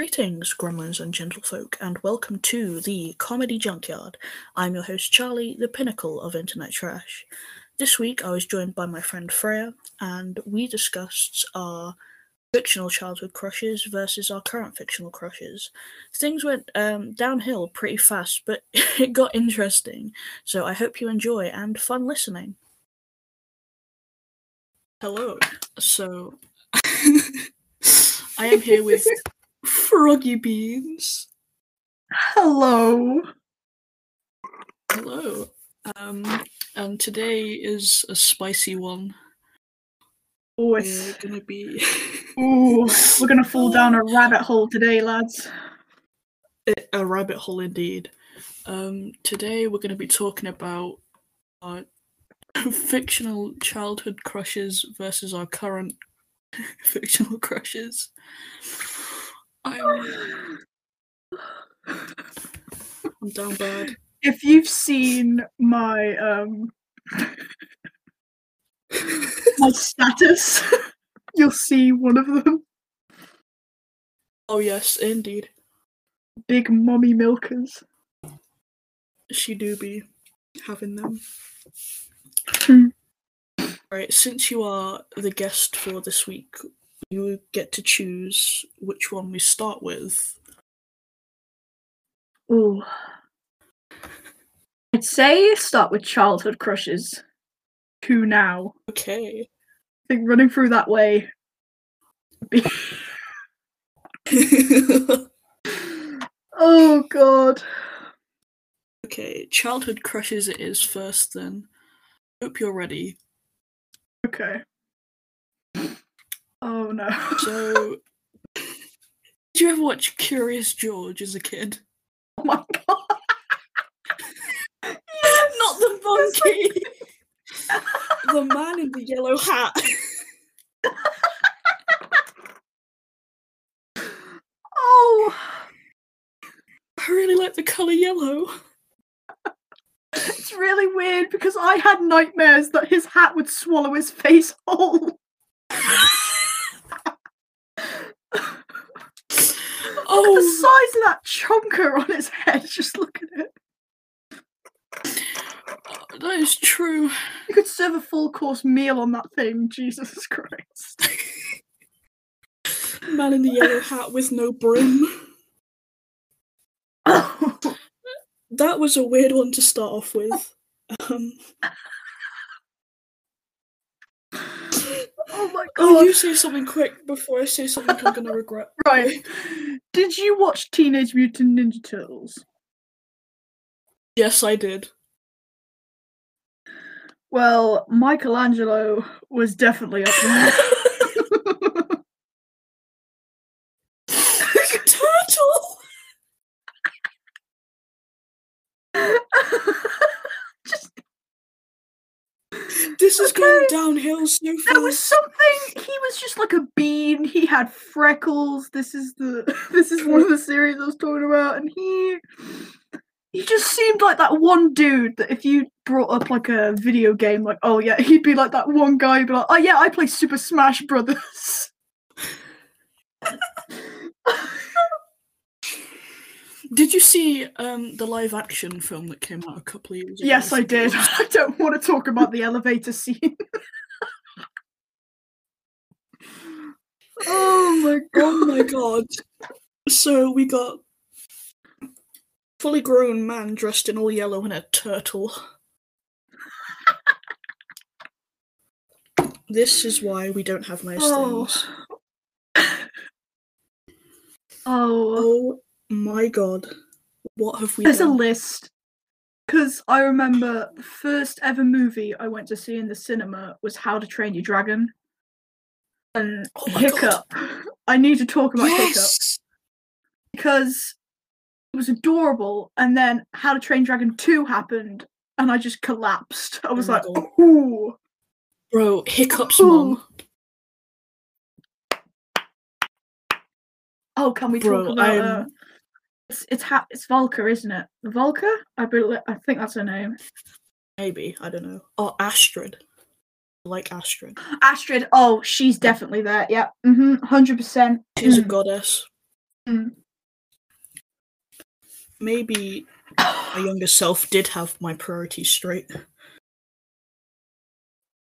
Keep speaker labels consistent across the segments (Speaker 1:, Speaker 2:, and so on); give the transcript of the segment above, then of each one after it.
Speaker 1: Greetings, gremlins and gentlefolk, and welcome to the Comedy Junkyard. I'm your host, Charlie, the pinnacle of internet trash. This week, I was joined by my friend Freyja, and we discussed our fictional childhood crushes versus our current fictional crushes. Things went um, downhill pretty fast, but it got interesting. So I hope you enjoy and fun listening. Hello. So I am here with Froggy Beans.
Speaker 2: Hello.
Speaker 1: Hello. Um, and today is a spicy one.
Speaker 2: Oh,
Speaker 1: We're gonna be
Speaker 2: ooh, we're gonna fall down a rabbit hole today, lads.
Speaker 1: a rabbit hole indeed. Um, today we're gonna be talking about our fictional childhood crushes versus our current fictional crushes. I'm, I'm down bad.
Speaker 2: If you've seen my um my status, you'll see one of them.
Speaker 1: Oh yes, indeed.
Speaker 2: Big mommy milkers.
Speaker 1: She do be having them.
Speaker 2: Hmm.
Speaker 1: Right, since you are the guest for this week, you get to choose which one we start with.
Speaker 2: Ooh. I'd say start with childhood crushes. Who now?
Speaker 1: Okay.
Speaker 2: I think running through that way. oh god.
Speaker 1: okay, childhood crushes it is first then. Hope you're ready.
Speaker 2: Okay. Oh no.
Speaker 1: So, did you ever watch Curious George as a kid?
Speaker 2: oh my god. yes.
Speaker 1: Not the monkey! the man in the yellow hat.
Speaker 2: Oh,
Speaker 1: I really like the colour yellow.
Speaker 2: it's really weird because I had nightmares that his hat would swallow his face whole. The
Speaker 1: Oh,
Speaker 2: size of that chonker on his head, just look at it.
Speaker 1: that is true.
Speaker 2: You could serve a full course meal on that thing, Jesus Christ.
Speaker 1: Man in the yellow hat with no brim.
Speaker 2: oh
Speaker 1: That was a weird one to start off with. Um,
Speaker 2: my god!
Speaker 1: oh,
Speaker 2: god.
Speaker 1: you say something quick before I say something I'm gonna regret.
Speaker 2: Right. Did you watch Teenage Mutant Ninja Turtles?
Speaker 1: Yes, I did.
Speaker 2: Well, Michelangelo was definitely up there.
Speaker 1: Turtle.
Speaker 2: Just
Speaker 1: This is going
Speaker 2: Okay.
Speaker 1: downhill so
Speaker 2: there was something he was just like a bean he had freckles this is the this is one of the series i was talking about and he he just seemed like that one dude that if you brought up like a video game like oh yeah he'd be like that one guy who'd be like oh yeah i play super smash brothers
Speaker 1: Did you see um the live action film that came out a couple of years ago?
Speaker 2: yes i did i don't want to talk about the elevator scene oh my god
Speaker 1: Oh my god. So we got fully grown man dressed in all yellow and a turtle. This is why we don't have nice
Speaker 2: Oh.
Speaker 1: things.
Speaker 2: oh
Speaker 1: Oh my god. What have we
Speaker 2: There's a list. Because I remember the first ever movie I went to see in the cinema was How to Train Your Dragon. And
Speaker 1: Oh my God.
Speaker 2: Hiccup. I need to talk about Hiccup because it was adorable. And then How to Train Dragon 2 happened and I just collapsed. I was oh
Speaker 1: my
Speaker 2: like, ooh.
Speaker 1: Bro, Hiccup's
Speaker 2: Ooh.
Speaker 1: mum.
Speaker 2: Oh, can we
Speaker 1: Bro,
Speaker 2: talk about
Speaker 1: I'm- uh,
Speaker 2: it's it's ha- it's Valka, isn't it? Valka? I believe I think that's her name.
Speaker 1: Maybe, I don't know. Oh, Astrid. I like Astrid.
Speaker 2: Astrid. Oh, she's definitely there. Yeah. Mm-hmm. Hundred percent.
Speaker 1: She's a goddess.
Speaker 2: Mm.
Speaker 1: Maybe my younger self did have my priorities straight.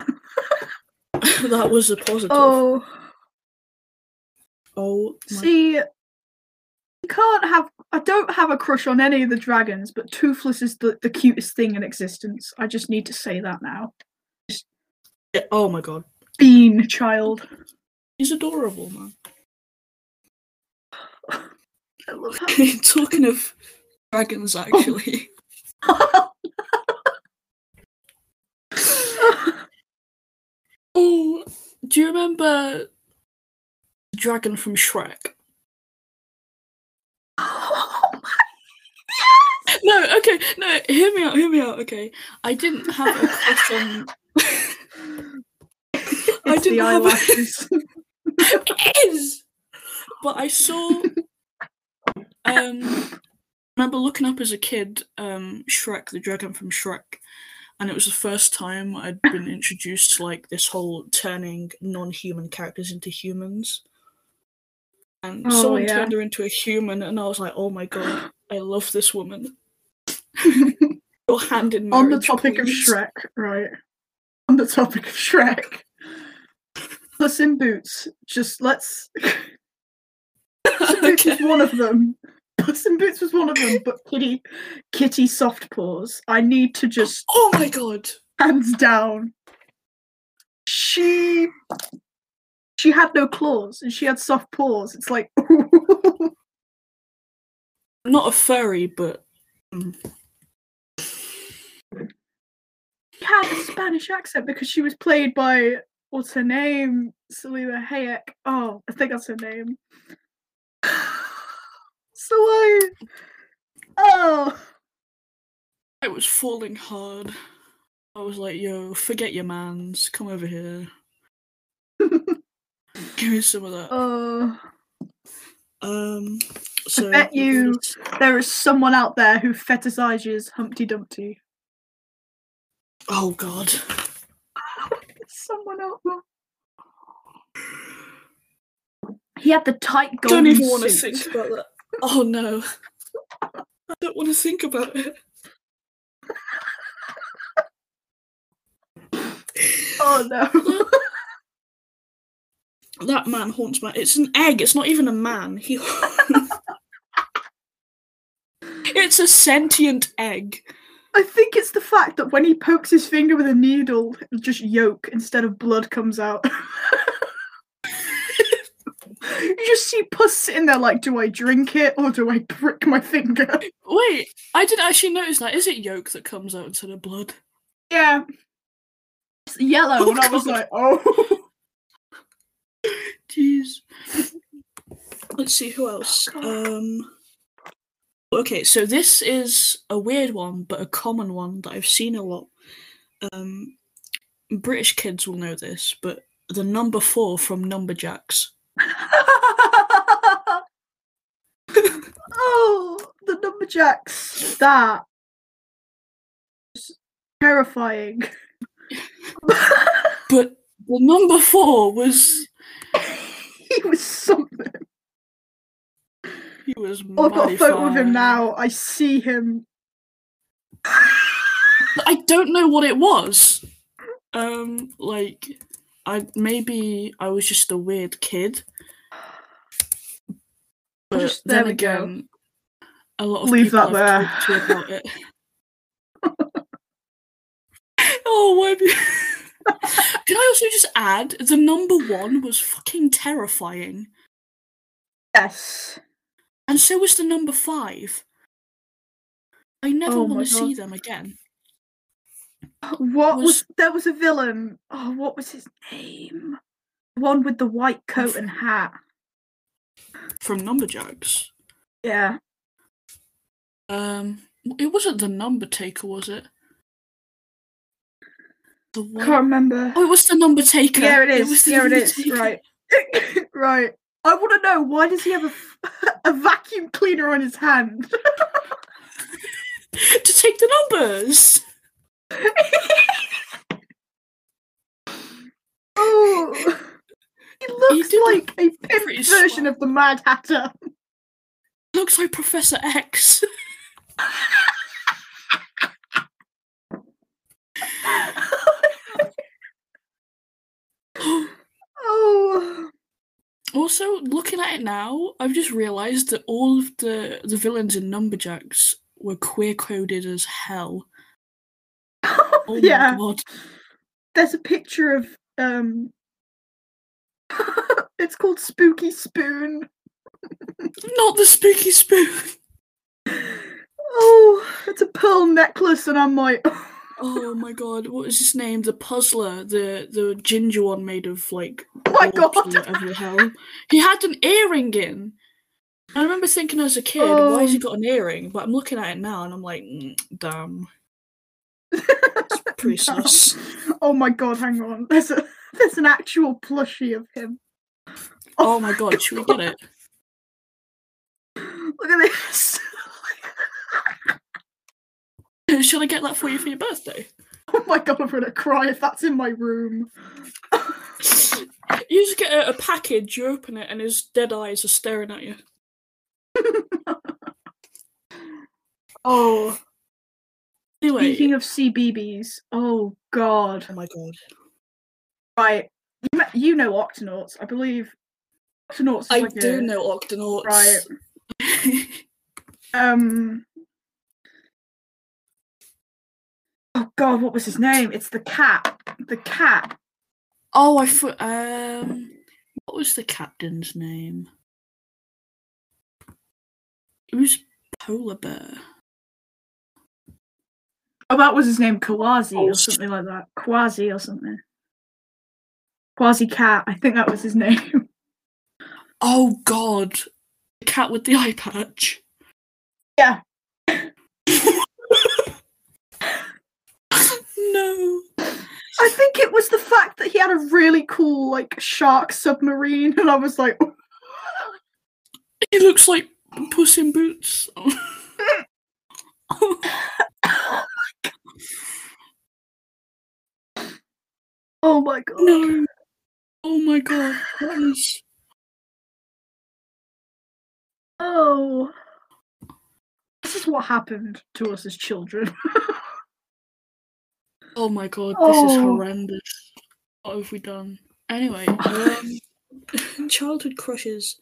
Speaker 1: that was a positive.
Speaker 2: Oh,
Speaker 1: Oh my
Speaker 2: see, you can't have. I don't have a crush on any of the dragons, but Toothless is the, the cutest thing in existence. I just need to say that now.
Speaker 1: oh my god.
Speaker 2: Bean child.
Speaker 1: He's adorable, man.
Speaker 2: I love
Speaker 1: Talking of dragons actually. Oh, do you remember the dragon from Shrek?
Speaker 2: oh my
Speaker 1: No, okay, no, hear me out, hear me out, okay. I didn't have a crush on I didn't have a-
Speaker 2: eyelashes.
Speaker 1: it is. But I saw um remember looking up as a kid, um Shrek, the dragon from Shrek, and it was the first time I'd been introduced to like this whole turning non-human characters into humans. And
Speaker 2: Oh,
Speaker 1: someone
Speaker 2: yeah.
Speaker 1: turned her into a human and I was like, oh my god, I love this woman. Your hand in
Speaker 2: on the topic
Speaker 1: please.
Speaker 2: of Shrek, right? On the topic of Shrek. Puss in Boots. Just let's. Puss in Boots was
Speaker 1: Okay.
Speaker 2: one of them. Puss in Boots was one of them, but Kitty, Kitty Soft Paws. I need to just
Speaker 1: Oh my god.
Speaker 2: hands down. She, she had no claws and she had soft paws. It's like,
Speaker 1: Not a furry, but mm,
Speaker 2: had a Spanish accent because she was played by what's her name, Selima Hayek. Oh, I think that's her name. so I, oh,
Speaker 1: I was falling hard. I was like, yo, forget your mans, come over here. Give me some of that.
Speaker 2: oh,
Speaker 1: Um, so
Speaker 2: bet you- there is someone out there who fetishizes Humpty Dumpty.
Speaker 1: Oh god.
Speaker 2: someone out there. He had the tight
Speaker 1: I
Speaker 2: golden
Speaker 1: don't even want to think about that. Oh no. I don't want to think about it.
Speaker 2: Oh no.
Speaker 1: That man haunts my. It's an egg. It's not even a man. He. it's a sentient egg.
Speaker 2: I think it's the fact that when he pokes his finger with a needle, just yolk instead of blood comes out. you just see Puss sitting there like, do I drink it or do I prick my finger?
Speaker 1: Wait, I didn't actually notice that. Is it yolk that comes out instead of blood?
Speaker 2: Yeah. It's yellow,
Speaker 1: Oh,
Speaker 2: and I was
Speaker 1: God.
Speaker 2: like, oh.
Speaker 1: Jeez. Let's see who else. Um. Okay, so this is a weird one, but a common one that I've seen a lot. Um, British kids will know this, but the number four from Numberjacks.
Speaker 2: oh, the numberjacks. That. is terrifying.
Speaker 1: But the number four was
Speaker 2: he was something.
Speaker 1: He was.
Speaker 2: Oh, I've got a photo of him now. I see him.
Speaker 1: I don't know what it was. Um, like, I maybe I was just a weird kid. But
Speaker 2: Just-
Speaker 1: then
Speaker 2: there we go.
Speaker 1: a lot of
Speaker 2: Leave
Speaker 1: people
Speaker 2: that there.
Speaker 1: to about it. oh, why? Be- Can I also just add the number one was fucking terrifying,
Speaker 2: Yes.
Speaker 1: And so was the number five. I never
Speaker 2: Oh
Speaker 1: want to see them again.
Speaker 2: What was,
Speaker 1: Was-
Speaker 2: there was a villain? Oh, what was his name? The one with the white coat and hat.
Speaker 1: From Numberjacks.
Speaker 2: Yeah.
Speaker 1: Um, it wasn't the number taker, was it? The one...
Speaker 2: Can't remember.
Speaker 1: Oh, it was the number taker.
Speaker 2: Yeah, it
Speaker 1: was
Speaker 2: is.
Speaker 1: the
Speaker 2: Yeah, it
Speaker 1: number
Speaker 2: is.
Speaker 1: taker.
Speaker 2: Right. right. I want to know why does he have a vacuum cleaner on his hand?
Speaker 1: to take the numbers.
Speaker 2: oh, he looks
Speaker 1: did
Speaker 2: like a pimp version of the Mad Hatter.
Speaker 1: looks like Professor X.
Speaker 2: oh, oh.
Speaker 1: Also, looking at it now, I've just realised that all of the the villains in Numberjacks were queer coded as hell. Oh
Speaker 2: yeah.
Speaker 1: my god!
Speaker 2: There's a picture of um. it's called Spooky Spoon.
Speaker 1: Not the spooky spoon.
Speaker 2: Oh, it's a pearl necklace, and I'm like,
Speaker 1: Oh my god! What is his name? The puzzler, the the ginger one made of like.
Speaker 2: oh my god.
Speaker 1: Whatever the hell. He had an earring in. I remember thinking as a kid, why has he
Speaker 2: Oh.
Speaker 1: got an earring? But I'm looking at it now and I'm like, mm, damn, it's pretty sus.
Speaker 2: Oh my god, hang on. There's a there's an actual plushie of him.
Speaker 1: Oh my god, should we get it?
Speaker 2: Look at this.
Speaker 1: Should I get that for you for your birthday?
Speaker 2: Oh my god, I'm gonna cry if that's in my room.
Speaker 1: You just get a, a package, you open it, and his dead eyes are staring at you.
Speaker 2: Oh,
Speaker 1: Anyway,
Speaker 2: speaking of CBBC, oh god.
Speaker 1: oh my god.
Speaker 2: Right, you, you know Octonauts, I believe. Octonauts is
Speaker 1: I
Speaker 2: like
Speaker 1: do
Speaker 2: a-
Speaker 1: know Octonauts.
Speaker 2: Right. Um. Oh God, what was his name? It's the cat. The cat.
Speaker 1: oh, I thought. Um, what was the captain's name? It was Polar Bear.
Speaker 2: Oh, that was his name, Kwazii
Speaker 1: Oh,
Speaker 2: or something like that. Kwazii or something. Kwazii Cat. I think that was his name.
Speaker 1: Oh God, the cat with the eye patch.
Speaker 2: Yeah.
Speaker 1: No.
Speaker 2: I think it was the fact that he had a really cool like shark submarine, and I was like,
Speaker 1: He looks like Puss in Boots.
Speaker 2: Oh, oh my god.
Speaker 1: no. Oh my god. That is.
Speaker 2: Oh. This is what happened to us as children.
Speaker 1: Oh my god. This is
Speaker 2: Oh.
Speaker 1: horrendous. What have we done? Anyway, um, childhood crushes.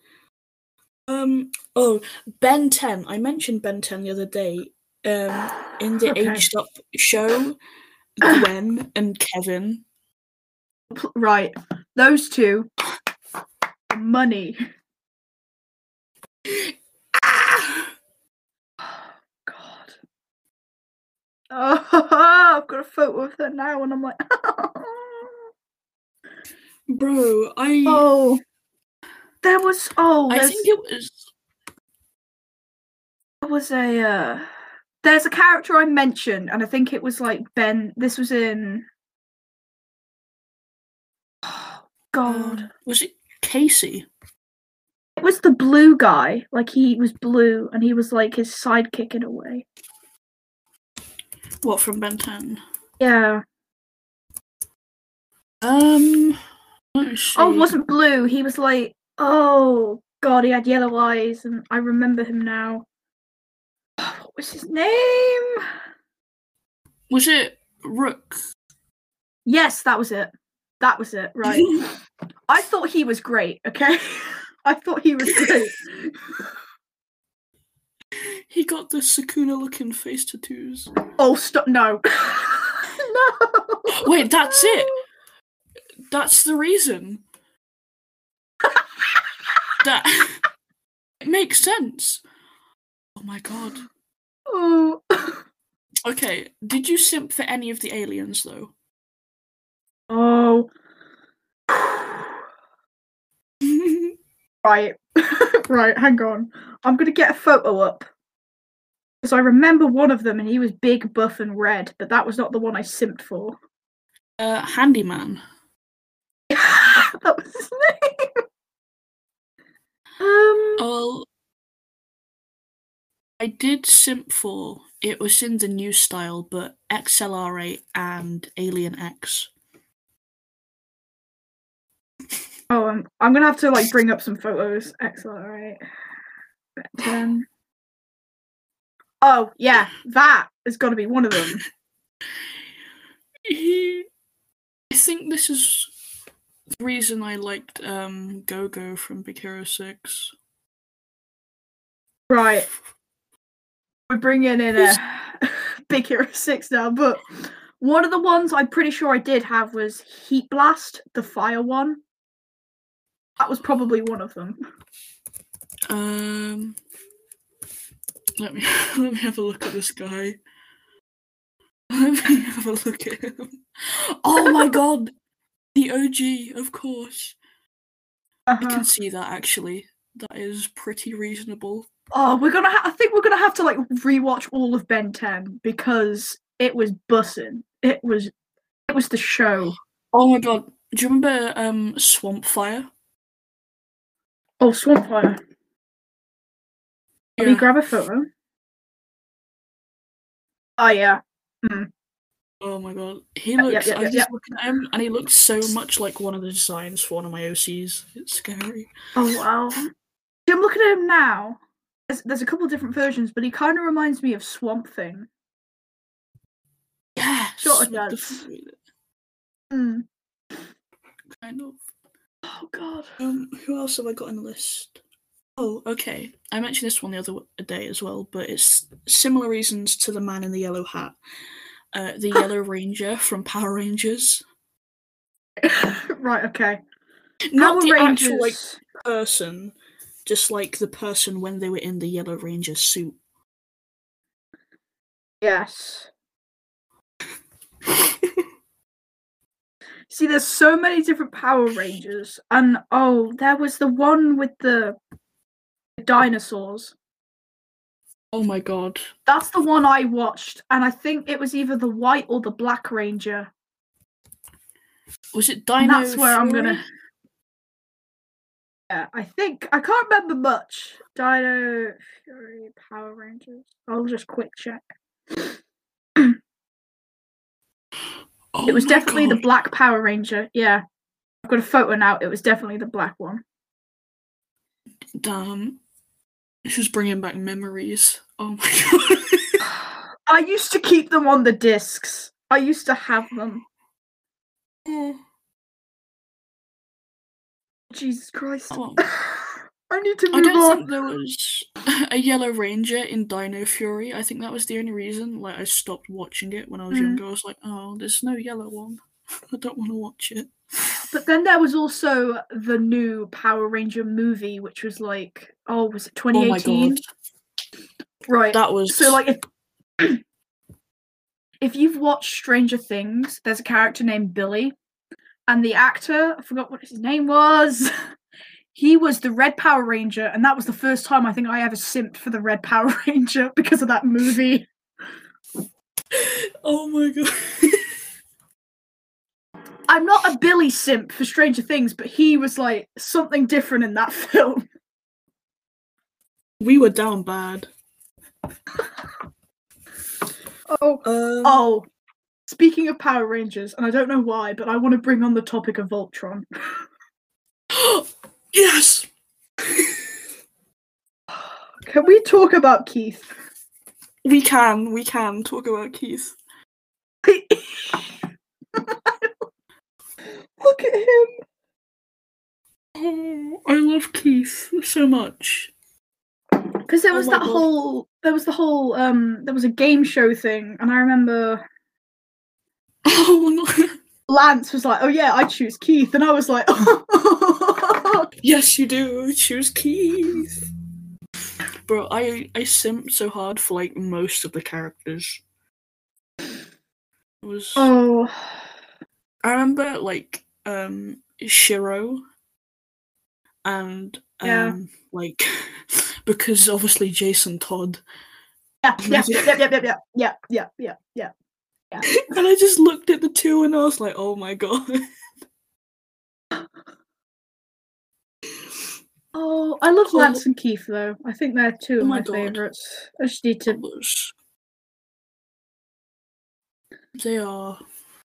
Speaker 1: Um. Oh, Ben Ten. I mentioned Ben Ten the other day. Um, in the
Speaker 2: Okay.
Speaker 1: aged up show, Gwen and Kevin.
Speaker 2: Right. Those two. Money. God. Oh, I've got a photo of her now, and I'm like,
Speaker 1: Bro, I
Speaker 2: oh. There was oh,
Speaker 1: I think it was
Speaker 2: there was a uh, there's a character I mentioned, and I think it was like Ben. This was in. Oh, God,
Speaker 1: um, was it Casey?
Speaker 2: it was the blue guy. Like he was blue, and he was like his sidekick in a way.
Speaker 1: What from Ben Ten?
Speaker 2: Yeah.
Speaker 1: Um, let me see.
Speaker 2: Oh, it wasn't blue. He was like, oh god, he had yellow eyes, and I remember him now. What was his name?
Speaker 1: Was it Rook?
Speaker 2: Yes, that was it. That was it. Right. I thought he was great. Okay, I thought he was great.
Speaker 1: he got the Sukuna looking face tattoos.
Speaker 2: oh, stop! No, no.
Speaker 1: Wait, that's it. That's the reason. that it makes sense. Oh my god.
Speaker 2: Oh.
Speaker 1: Okay, did you simp for any of the aliens though?
Speaker 2: Oh. Right. right, hang on. I'm going to get a photo up. Because I remember one of them and he was big, buff, and red, but that was not the one I simped for.
Speaker 1: uh, handyman.
Speaker 2: that was his name. Um,
Speaker 1: Oh, I did simp for. It was in the new style, but XLR8 and Alien X.
Speaker 2: oh, I'm, I'm to have to like bring up some photos. Excellent, right. Ben. Oh yeah, that has got to be one of them.
Speaker 1: He, I think this is the reason I liked um Go-Go from Big Hero Six.
Speaker 2: Right. We're bringing in a Big Hero 6 now, but one of the ones I'm pretty sure I did have was Heat Blast, the fire one. That was probably one of them.
Speaker 1: Um, let me let me have a look at this guy. Let me have a look at him. Oh my god, the OG, of course. I
Speaker 2: Uh-huh.
Speaker 1: can see that actually. That is pretty reasonable.
Speaker 2: Oh, we're gonna. Ha- I think we're gonna have to like rewatch all of Ben 10 because it was bussing. It was. It was the show.
Speaker 1: Oh my god, do you remember um Swamp Fire?
Speaker 2: Oh, Swamp Fire. Let me grab a photo. Oh yeah.
Speaker 1: Oh my god, he
Speaker 2: Yep, yep,
Speaker 1: looks.
Speaker 2: yep,
Speaker 1: I
Speaker 2: yep,
Speaker 1: was
Speaker 2: yep.
Speaker 1: looking at him, and he looks so much like one of the designs for one of my OCs. It's scary.
Speaker 2: Oh wow. I'm looking at him now. There's, there's a couple of different versions, but he kind of reminds me of Swamp Thing.
Speaker 1: Yeah, with the
Speaker 2: does. Mm.
Speaker 1: Kind of.
Speaker 2: Oh god.
Speaker 1: Um, who else have I got on the list? Oh, okay. I mentioned this one the other day as well, but it's similar reasons to the man in the yellow hat. Uh, the Yellow Ranger from Power Rangers.
Speaker 2: right. Okay.
Speaker 1: Not
Speaker 2: Power
Speaker 1: the actual like person, just like the person when they were in the Yellow Ranger suit.
Speaker 2: Yes. See, there's so many different Power Rangers, and oh, there was the one with the dinosaurs.
Speaker 1: oh my god.
Speaker 2: That's the one I watched, and I think it was either the white or the black ranger.
Speaker 1: Was it Dino?
Speaker 2: And that's where I'm gonna. Yeah, I think I can't remember much. Dino Fury Power Rangers. I'll just quick check.
Speaker 1: Oh
Speaker 2: it was definitely the black Power Ranger. Yeah, I've got a photo now. It was definitely the black one.
Speaker 1: Damn. This is bringing back memories. Oh my god.
Speaker 2: I used to keep them on the discs. I used to have them.
Speaker 1: Oh.
Speaker 2: Jesus Christ.
Speaker 1: Oh.
Speaker 2: I need to move I
Speaker 1: don't
Speaker 2: on.
Speaker 1: think there was a Yellow Ranger in Dino Fury. I think that was the only reason. Like I stopped watching it when I was
Speaker 2: Mm.
Speaker 1: younger. I was like, oh, there's no yellow one. I don't want to watch it.
Speaker 2: But then there was also the new Power Ranger movie, which was like, oh, was it
Speaker 1: Oh
Speaker 2: 2018?
Speaker 1: god,
Speaker 2: right.
Speaker 1: that was
Speaker 2: So like if if you've watched Stranger Things, there's a character named Billy, and the actor, I forgot what his name was. He was the Red Power Ranger, and that was the first time I think I ever simped for the Red Power Ranger because of that movie.
Speaker 1: Oh my god.
Speaker 2: I'm not a Billy simp for Stranger Things, but he was like something different in that film.
Speaker 1: we were down bad.
Speaker 2: Oh,
Speaker 1: Um,
Speaker 2: oh. Speaking of Power Rangers, and I don't know why, but I want to bring on the topic of Voltron.
Speaker 1: yes.
Speaker 2: Can we talk about Keith?
Speaker 1: We can. We can talk about Keith.
Speaker 2: Look at him.
Speaker 1: Oh, I love Keith so much.
Speaker 2: Because there
Speaker 1: Oh
Speaker 2: was
Speaker 1: my
Speaker 2: that
Speaker 1: God.
Speaker 2: whole, there was the whole, um, there was a game show thing, and I remember
Speaker 1: Oh no.
Speaker 2: Lance was like, "Oh yeah, I choose Keith," and I was like,
Speaker 1: Yes, you do. Choose Keith. Bro, I I simped so hard for like most of the characters. It was
Speaker 2: "Oh,
Speaker 1: I remember like um Shiro and um
Speaker 2: Yeah.
Speaker 1: like because obviously Jason Todd
Speaker 2: yeah, yeah, yeah, yeah, yeah, yeah, yeah, yeah, yeah, yeah."
Speaker 1: and I just looked at the two and I was like, oh my god.
Speaker 2: Oh, I love. Lance and Keith though. I think they're two of
Speaker 1: Oh my
Speaker 2: my favorites. I just need to.
Speaker 1: they are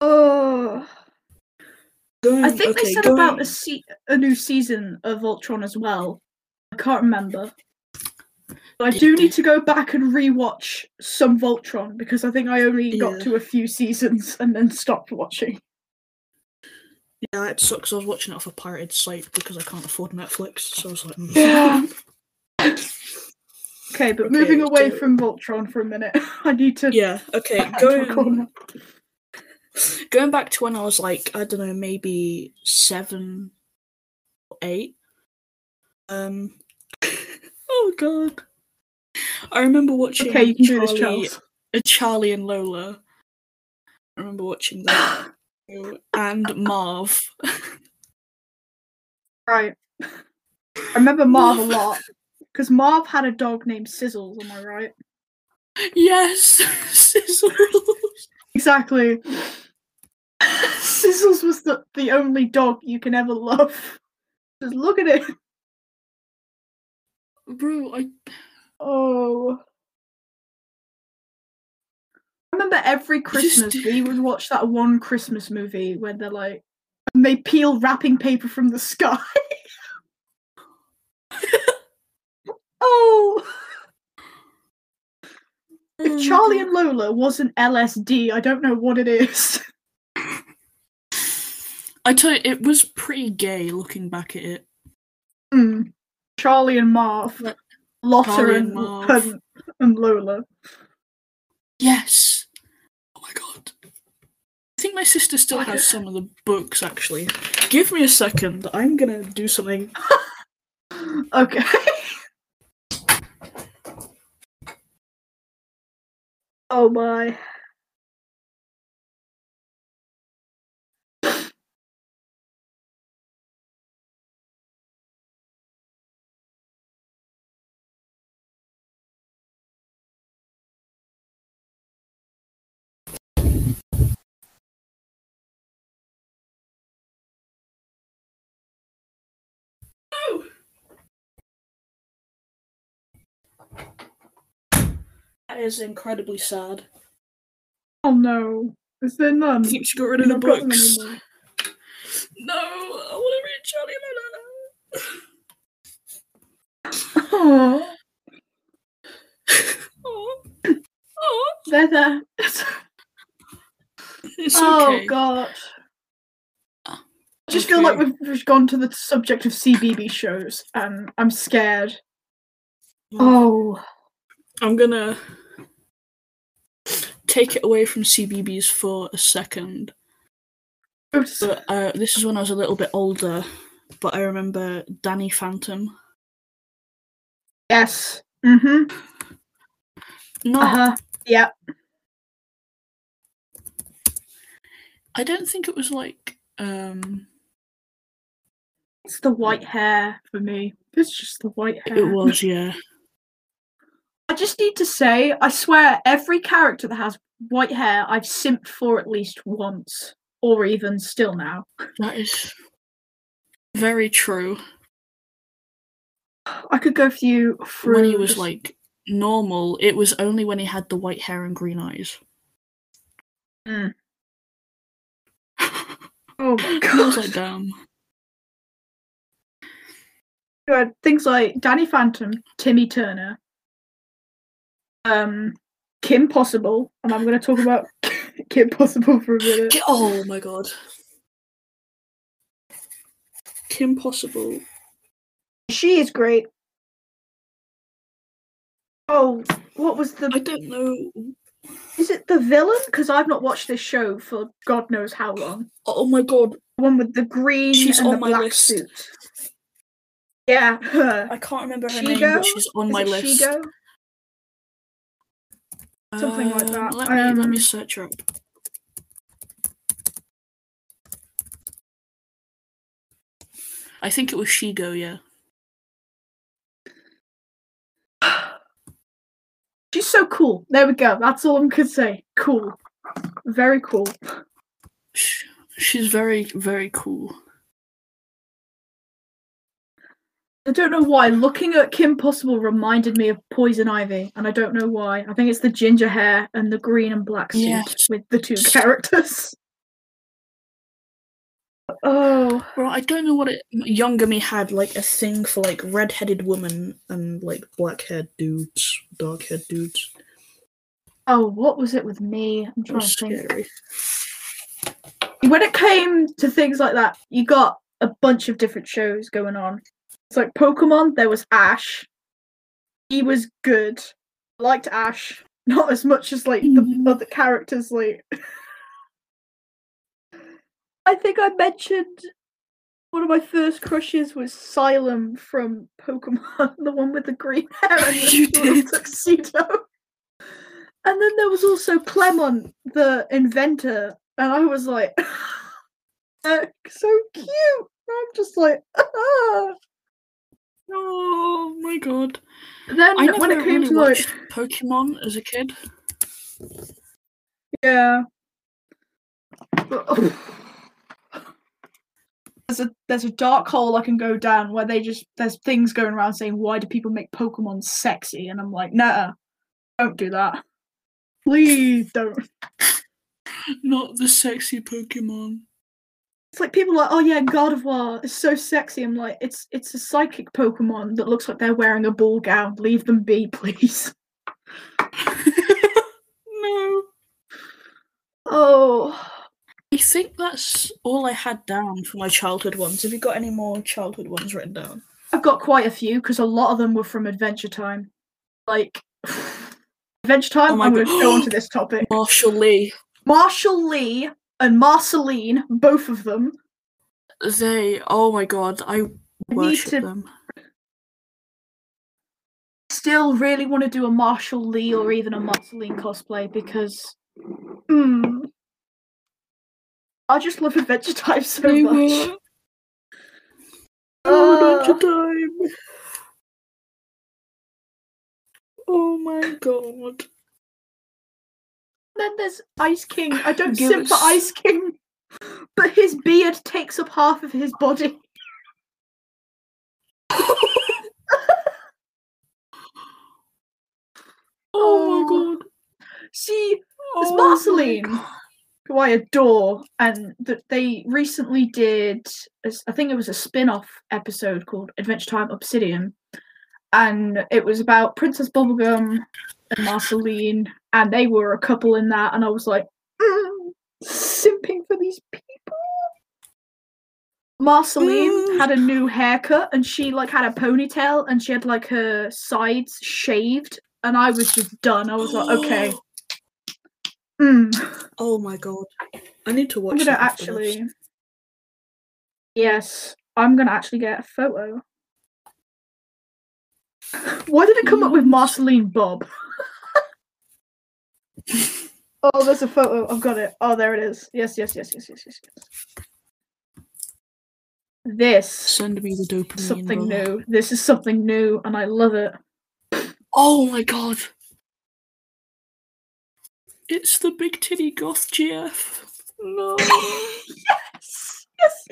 Speaker 2: Oh,
Speaker 1: going
Speaker 2: I think
Speaker 1: okay,
Speaker 2: they said
Speaker 1: going,
Speaker 2: about a se- a new season of Voltron as well. I can't remember. I do need to go back and rewatch some Voltron because I think I only got
Speaker 1: Yeah.
Speaker 2: to a few seasons and then stopped watching.
Speaker 1: Yeah, it sucks. I was watching it off a pirated site because I can't afford Netflix. So I was like, mm.
Speaker 2: Yeah. Okay, but
Speaker 1: Okay,
Speaker 2: moving away
Speaker 1: so-
Speaker 2: from Voltron for a minute, I need to.
Speaker 1: yeah. Okay,
Speaker 2: record
Speaker 1: going back to when I was like, I don't know, maybe seven or eight. Um. oh god. I remember watching
Speaker 2: Okay, do this,
Speaker 1: Charlie, uh, Charlie and Lola. I remember watching that. and Marv.
Speaker 2: Right. I remember Marv a lot because Marv had a dog named Sizzles. Am I right?
Speaker 1: yes, Sizzles.
Speaker 2: Exactly. Sizzles was the, the only dog you can ever love. Just look at it.
Speaker 1: Bro, I
Speaker 2: Oh. I remember every
Speaker 1: just-
Speaker 2: Christmas we would watch that one Christmas movie where they're like, and they peel wrapping paper from the sky. oh. If Charlie and Lola wasn't LSD, I don't know what it is.
Speaker 1: I tell you, it was pretty gay looking back at it.
Speaker 2: Hmm. Charlie and Marv. Lotta and,
Speaker 1: and Marv.
Speaker 2: and, and Lola.
Speaker 1: Yes. Oh my god. I think my sister still has some of the books actually. Give me a second. I'm gonna do something.
Speaker 2: Okay. oh my.
Speaker 1: That is incredibly sad.
Speaker 2: Oh no. Is there none?
Speaker 1: I think she got rid of the
Speaker 2: not got them
Speaker 1: books. No, I want to read Charlie Lola.
Speaker 2: Oh,
Speaker 1: Oh, oh,
Speaker 2: they're there.
Speaker 1: it's
Speaker 2: oh
Speaker 1: okay.
Speaker 2: god. I just feel like we've, we've gone to the subject of CBB shows, and I'm scared. Oh,
Speaker 1: I'm gonna take it away from CBBC for a second.
Speaker 2: oops.
Speaker 1: But uh, this is when I was a little bit older. But I remember Danny Phantom.
Speaker 2: yes. Mm-hmm.
Speaker 1: Not,
Speaker 2: Uh-huh. Yeah.
Speaker 1: I don't think it was like. Um,
Speaker 2: It's the white hair for me. It's just the white hair.
Speaker 1: it was yeah.
Speaker 2: I just need to say, I swear, every character that has white hair, I've simped for at least once, or even still now.
Speaker 1: That is very true.
Speaker 2: I could go through through.
Speaker 1: When he was
Speaker 2: just-
Speaker 1: like normal, it was only when he had the white hair and green eyes.
Speaker 2: Mm. oh my god!
Speaker 1: like, damn.
Speaker 2: You had things like Danny Phantom, Timmy Turner, um, Kim Possible, and I'm going to talk about Kim Possible for a minute.
Speaker 1: Oh my god. Kim Possible.
Speaker 2: She is great. Oh, what was the?
Speaker 1: I don't know.
Speaker 2: Is it the villain? Because I've not watched this show for God knows how long.
Speaker 1: Oh my god.
Speaker 2: The one with the green
Speaker 1: She's
Speaker 2: and
Speaker 1: on
Speaker 2: the
Speaker 1: my
Speaker 2: black
Speaker 1: list.
Speaker 2: suit. Yeah, her.
Speaker 1: I can't remember her name, but she's on
Speaker 2: Is
Speaker 1: my
Speaker 2: it
Speaker 1: list.
Speaker 2: Shego? Something like
Speaker 1: Um,
Speaker 2: that.
Speaker 1: Let me let me
Speaker 2: Um,
Speaker 1: search her up. I think it was Shego, yeah.
Speaker 2: She's so cool. There we go. That's all I'm gonna say. Cool. Very cool.
Speaker 1: She's very, very cool.
Speaker 2: I don't know why. Looking at Kim Possible reminded me of Poison Ivy, and I don't know why. I think it's the ginger hair and the green and black suit
Speaker 1: Yes.
Speaker 2: with the two characters. Oh,
Speaker 1: Well, I don't know what it. Younger me had like a thing for like red-headed women and like black-haired dudes, dark-haired dudes.
Speaker 2: oh, what was it with me? I'm trying to think.
Speaker 1: scary.
Speaker 2: when it came to things like that, you got a bunch of different shows going on. It's like Pokemon, there was Ash. He was good. Liked Ash. Not as much as like the other characters like I think I mentioned one of my first crushes was Cilan from Pokemon, the one with the green hair and the
Speaker 1: You did.
Speaker 2: tuxedo. And then there was also Clemont, the inventor, and I was like, "They're so cute. I'm just like, ah.
Speaker 1: Oh my god!
Speaker 2: Then
Speaker 1: I never
Speaker 2: when it came
Speaker 1: really
Speaker 2: to like,
Speaker 1: Pokemon as a kid.
Speaker 2: yeah, But- there's a there's a dark hole I can go down where they just there's things going around saying why do people make Pokemon sexy, and I'm like, nah, don't do that. Please don't.
Speaker 1: Not the sexy Pokemon.
Speaker 2: It's like people are like, oh yeah, Gardevoir is so sexy. I'm like, it's it's a psychic Pokemon that looks like they're wearing a ball gown. Leave them be, please.
Speaker 1: no.
Speaker 2: Oh,
Speaker 1: I think that's all I had down for my childhood ones. Have you got any more childhood ones written down?
Speaker 2: I've got quite a few because a lot of them were from Adventure Time. Like Adventure Time.
Speaker 1: Oh
Speaker 2: I'm going to go on to this topic.
Speaker 1: Marshall Lee.
Speaker 2: Marshall Lee and Marceline, both of them.
Speaker 1: They. Oh my god! I
Speaker 2: need
Speaker 1: worship
Speaker 2: to-
Speaker 1: them.
Speaker 2: Still, really want to do a Marshall Lee or even a Marceline cosplay because, hmm, I just love Adventure Time so
Speaker 1: They
Speaker 2: much.
Speaker 1: were. Oh,
Speaker 2: Uh,
Speaker 1: Adventure Time. Oh my god.
Speaker 2: Then there's Ice King. I don't
Speaker 1: Give
Speaker 2: simp for Ice King, but his beard takes up half of his body.
Speaker 1: Oh my oh. god.
Speaker 2: See,
Speaker 1: Oh
Speaker 2: Marceline. Who I adore, and that they recently did, a I think it was a spin off episode called Adventure Time Obsidian, and it was about Princess Bubblegum and Marceline, and they were a couple in that, and I was like, "Mm, simping for these people. Marceline
Speaker 1: Mm.
Speaker 2: had a new haircut, and she like had a ponytail, and she had like her sides shaved, and I was just done. I was like, okay. Mm.
Speaker 1: Oh my god. I need to watch
Speaker 2: I'm gonna actually. Yes, I'm gonna actually get a photo. Why did it come up with
Speaker 1: mm.
Speaker 2: Marceline Bob? oh, there's a photo. I've got it. Oh, there it is. Yes, yes, yes, yes, yes, yes, yes. This
Speaker 1: Send me the dopamine.
Speaker 2: something
Speaker 1: brother.
Speaker 2: new. This is something new, and I love it.
Speaker 1: Oh my god. It's the big titty goth GF. No.
Speaker 2: yes, yes.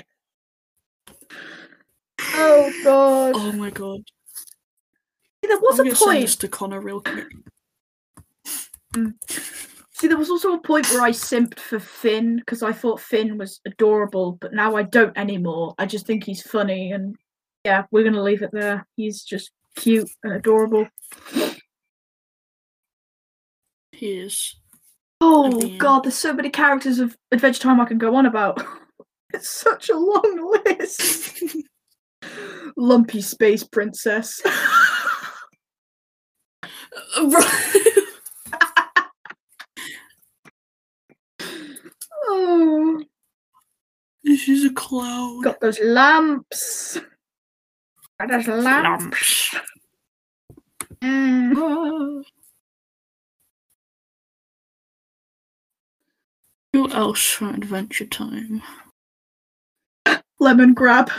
Speaker 2: Oh god.
Speaker 1: oh my god.
Speaker 2: There was
Speaker 1: I'm
Speaker 2: a point.
Speaker 1: this to Connor real quick. Mm.
Speaker 2: See, there was also a point where I simped for Finn because I thought Finn was adorable, but now I don't anymore. I just think he's funny, and yeah, we're gonna leave it there. He's just cute and adorable.
Speaker 1: He is.
Speaker 2: Oh god, there's so many characters of Adventure Time I can go on about. it's such a long list. Lumpy Space Princess. oh,
Speaker 1: She's a clown.
Speaker 2: got those lamps. Got those lamps.
Speaker 1: Lumps.
Speaker 2: Mm.
Speaker 1: Ah. Who else from Adventure Time?
Speaker 2: Lemon grab.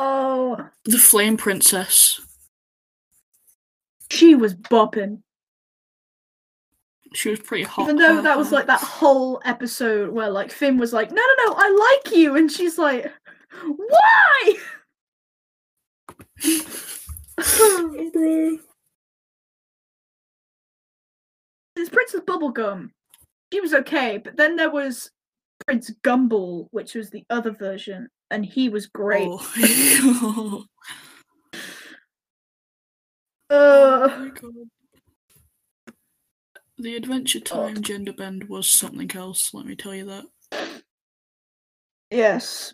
Speaker 2: Oh,
Speaker 1: The Flame Princess.
Speaker 2: she was bopping.
Speaker 1: She was pretty hot.
Speaker 2: Even though that was like that whole episode where like Finn was like, no, no, no, I like you, and she's like, why? There's Princess Bubblegum. She was okay, but then there was Prince Gumball, which was the other version, and he was great.
Speaker 1: Oh.
Speaker 2: Uh,
Speaker 1: Oh my God. The Adventure Time gender bend was something else, let me tell you that.
Speaker 2: yes.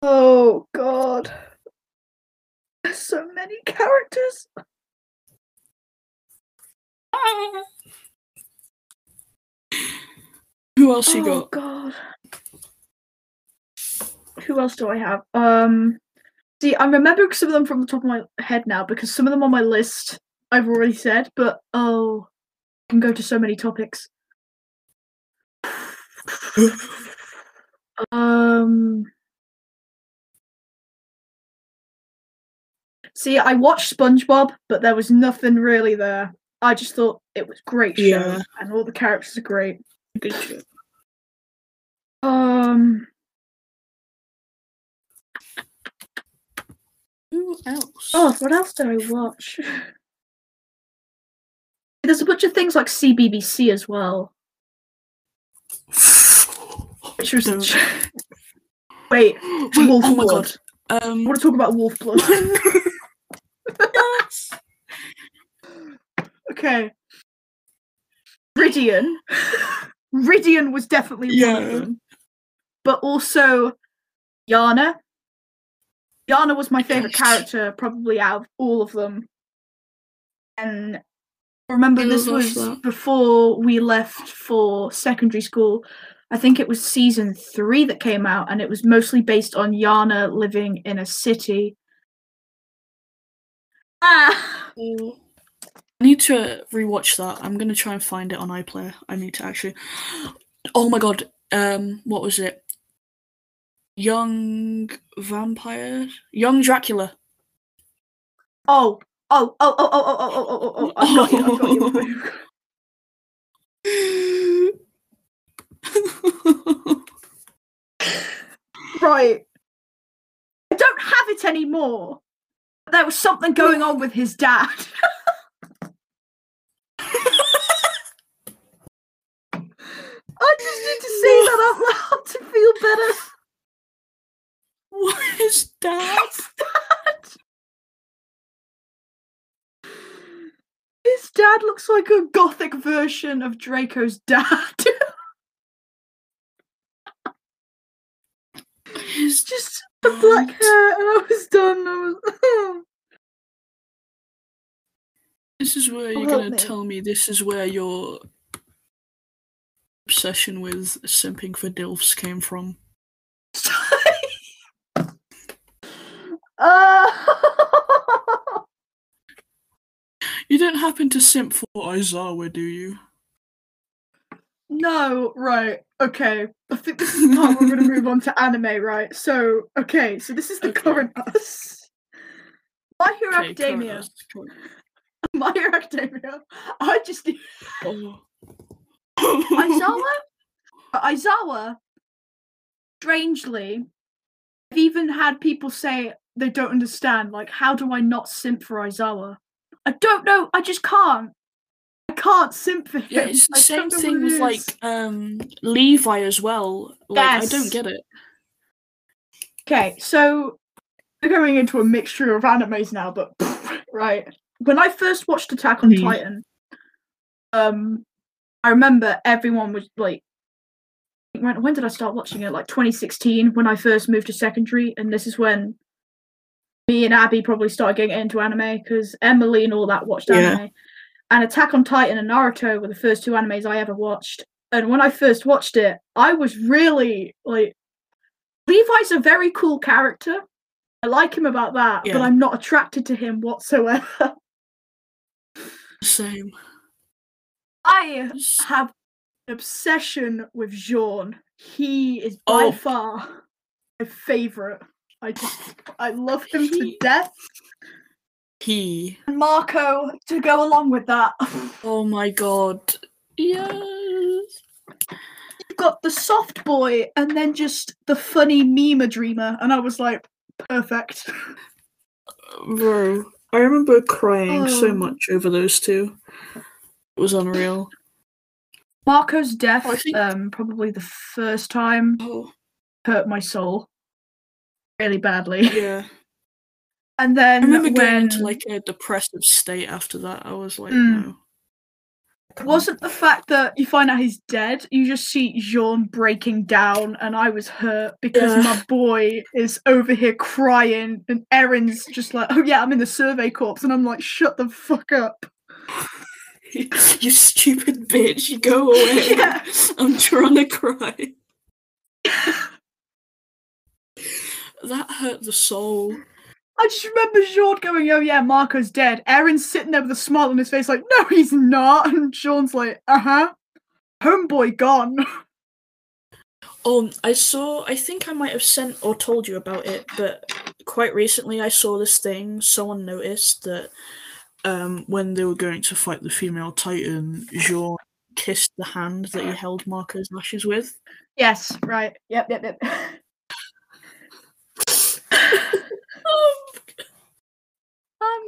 Speaker 2: Oh god. There's so many characters.
Speaker 1: Who else you
Speaker 2: oh
Speaker 1: got?
Speaker 2: god. Who else do I have? Um see I'm remembering some of them from the top of my head now because some of them on my list I've already said, but oh I can go to so many topics. Um See, I watched SpongeBob, but there was nothing really there. I just thought it was great show
Speaker 1: Yeah.
Speaker 2: and all the characters are great.
Speaker 1: Good shit.
Speaker 2: Um
Speaker 1: Who else?
Speaker 2: Oh, what else did I watch? There's a bunch of things like CBBC as well, which was wait.
Speaker 1: Wait,
Speaker 2: Wolf
Speaker 1: oh
Speaker 2: Blood.
Speaker 1: god.
Speaker 2: I
Speaker 1: Um,
Speaker 2: want to talk about Wolf Blood.
Speaker 1: yes.
Speaker 2: okay. Rhydian. Rhydian was definitely one of them, but also Jana. Jana was my favorite character, probably out of all of them. And I remember this was
Speaker 1: that.
Speaker 2: before we left for secondary school. I think it was season three that came out, and it was mostly based on Jana living in a city. Ah,
Speaker 1: I need to rewatch that. I'm gonna try and find it on iPlayer. I need to actually. Oh my god. Um, what was it? Young vampire, young Dracula.
Speaker 2: oh, oh, oh, oh, oh, oh, oh, oh, oh, oh, oh! I've got. I've got you. I've got you. Right. I don't have it anymore. There was something going on with his dad. I just need to say that out loud to feel better.
Speaker 1: What is that?
Speaker 2: His dad. His dad looks like a gothic version of Draco's dad.
Speaker 1: His
Speaker 2: just the black hair, and I was done. I was.
Speaker 1: This is where you're
Speaker 2: help
Speaker 1: gonna
Speaker 2: me.
Speaker 1: tell me this is where your obsession with simping for DILFs came from.
Speaker 2: Uh,
Speaker 1: You don't happen to simp for Aizawa, do you?
Speaker 2: no, right, okay. I think this is the part we're going to move on to anime, right? So, okay, so this is the
Speaker 1: Okay.
Speaker 2: current us. My Hero
Speaker 1: Okay,
Speaker 2: Academia. My Hero Academia. I just
Speaker 1: Oh.
Speaker 2: Aizawa. Aizawa. Strangely, I've even had people say they don't understand. Like, how do I not simp for Aizawa? I don't know. I just can't. I can't simp for him.
Speaker 1: Yeah, it's the
Speaker 2: I
Speaker 1: same thing with like um Levi as well. Like I don't get it.
Speaker 2: Okay, so we're going into a mixture of animes now, but right. When I first watched Attack on
Speaker 1: Mhm.
Speaker 2: Titan, um, I remember everyone was like, when, when did I start watching it? Like 2016, when I first moved to secondary, and this is when me and Abby probably started getting into anime because Emily and all that watched
Speaker 1: Yeah.
Speaker 2: anime. And Attack on Titan and Naruto were the first two animes I ever watched. And when I first watched it, I was really like, Levi's a very cool character. I like him about that, but I'm not attracted to him whatsoever.
Speaker 1: Same.
Speaker 2: I have an obsession with Jean. He is by
Speaker 1: Oh.
Speaker 2: far my favorite. I just I love him to death.
Speaker 1: He.
Speaker 2: And Marco to go along with that.
Speaker 1: Oh my god. Yes.
Speaker 2: You've got the soft boy and then just the funny meme dreamer, and I was like, perfect.
Speaker 1: Bro. I remember crying so
Speaker 2: Oh.
Speaker 1: much over those two. It was unreal.
Speaker 2: Marco's death,
Speaker 1: I think-
Speaker 2: um, probably the first time,
Speaker 1: Oh
Speaker 2: hurt my soul really badly.
Speaker 1: yeah.
Speaker 2: And then
Speaker 1: I
Speaker 2: then
Speaker 1: remember
Speaker 2: when
Speaker 1: getting into like a depressive state after that. I was like,
Speaker 2: Mm.
Speaker 1: no.
Speaker 2: it wasn't the fact that you find out he's dead, you just see Jean breaking down, and I was hurt because
Speaker 1: Yeah.
Speaker 2: my boy is over here crying, and Eren's just like, "Oh yeah, I'm in the survey corps," and I'm like, "Shut the fuck up."
Speaker 1: you stupid bitch, you go away.
Speaker 2: Yeah.
Speaker 1: I'm trying to cry. That hurt the soul.
Speaker 2: I just remember Jean going, "Oh yeah, Marco's dead." Eren's sitting there with a smile on his face, like, "No, he's not," and Jean's like, "Uh huh." Homeboy gone.
Speaker 1: Um, I saw. I think I might have sent or told you about it, but quite recently I saw this thing. Someone noticed that um, when they were going to fight the female Titan, Jean kissed the hand that he held Marco's ashes with.
Speaker 2: Yes, right. Yep, yep, yep.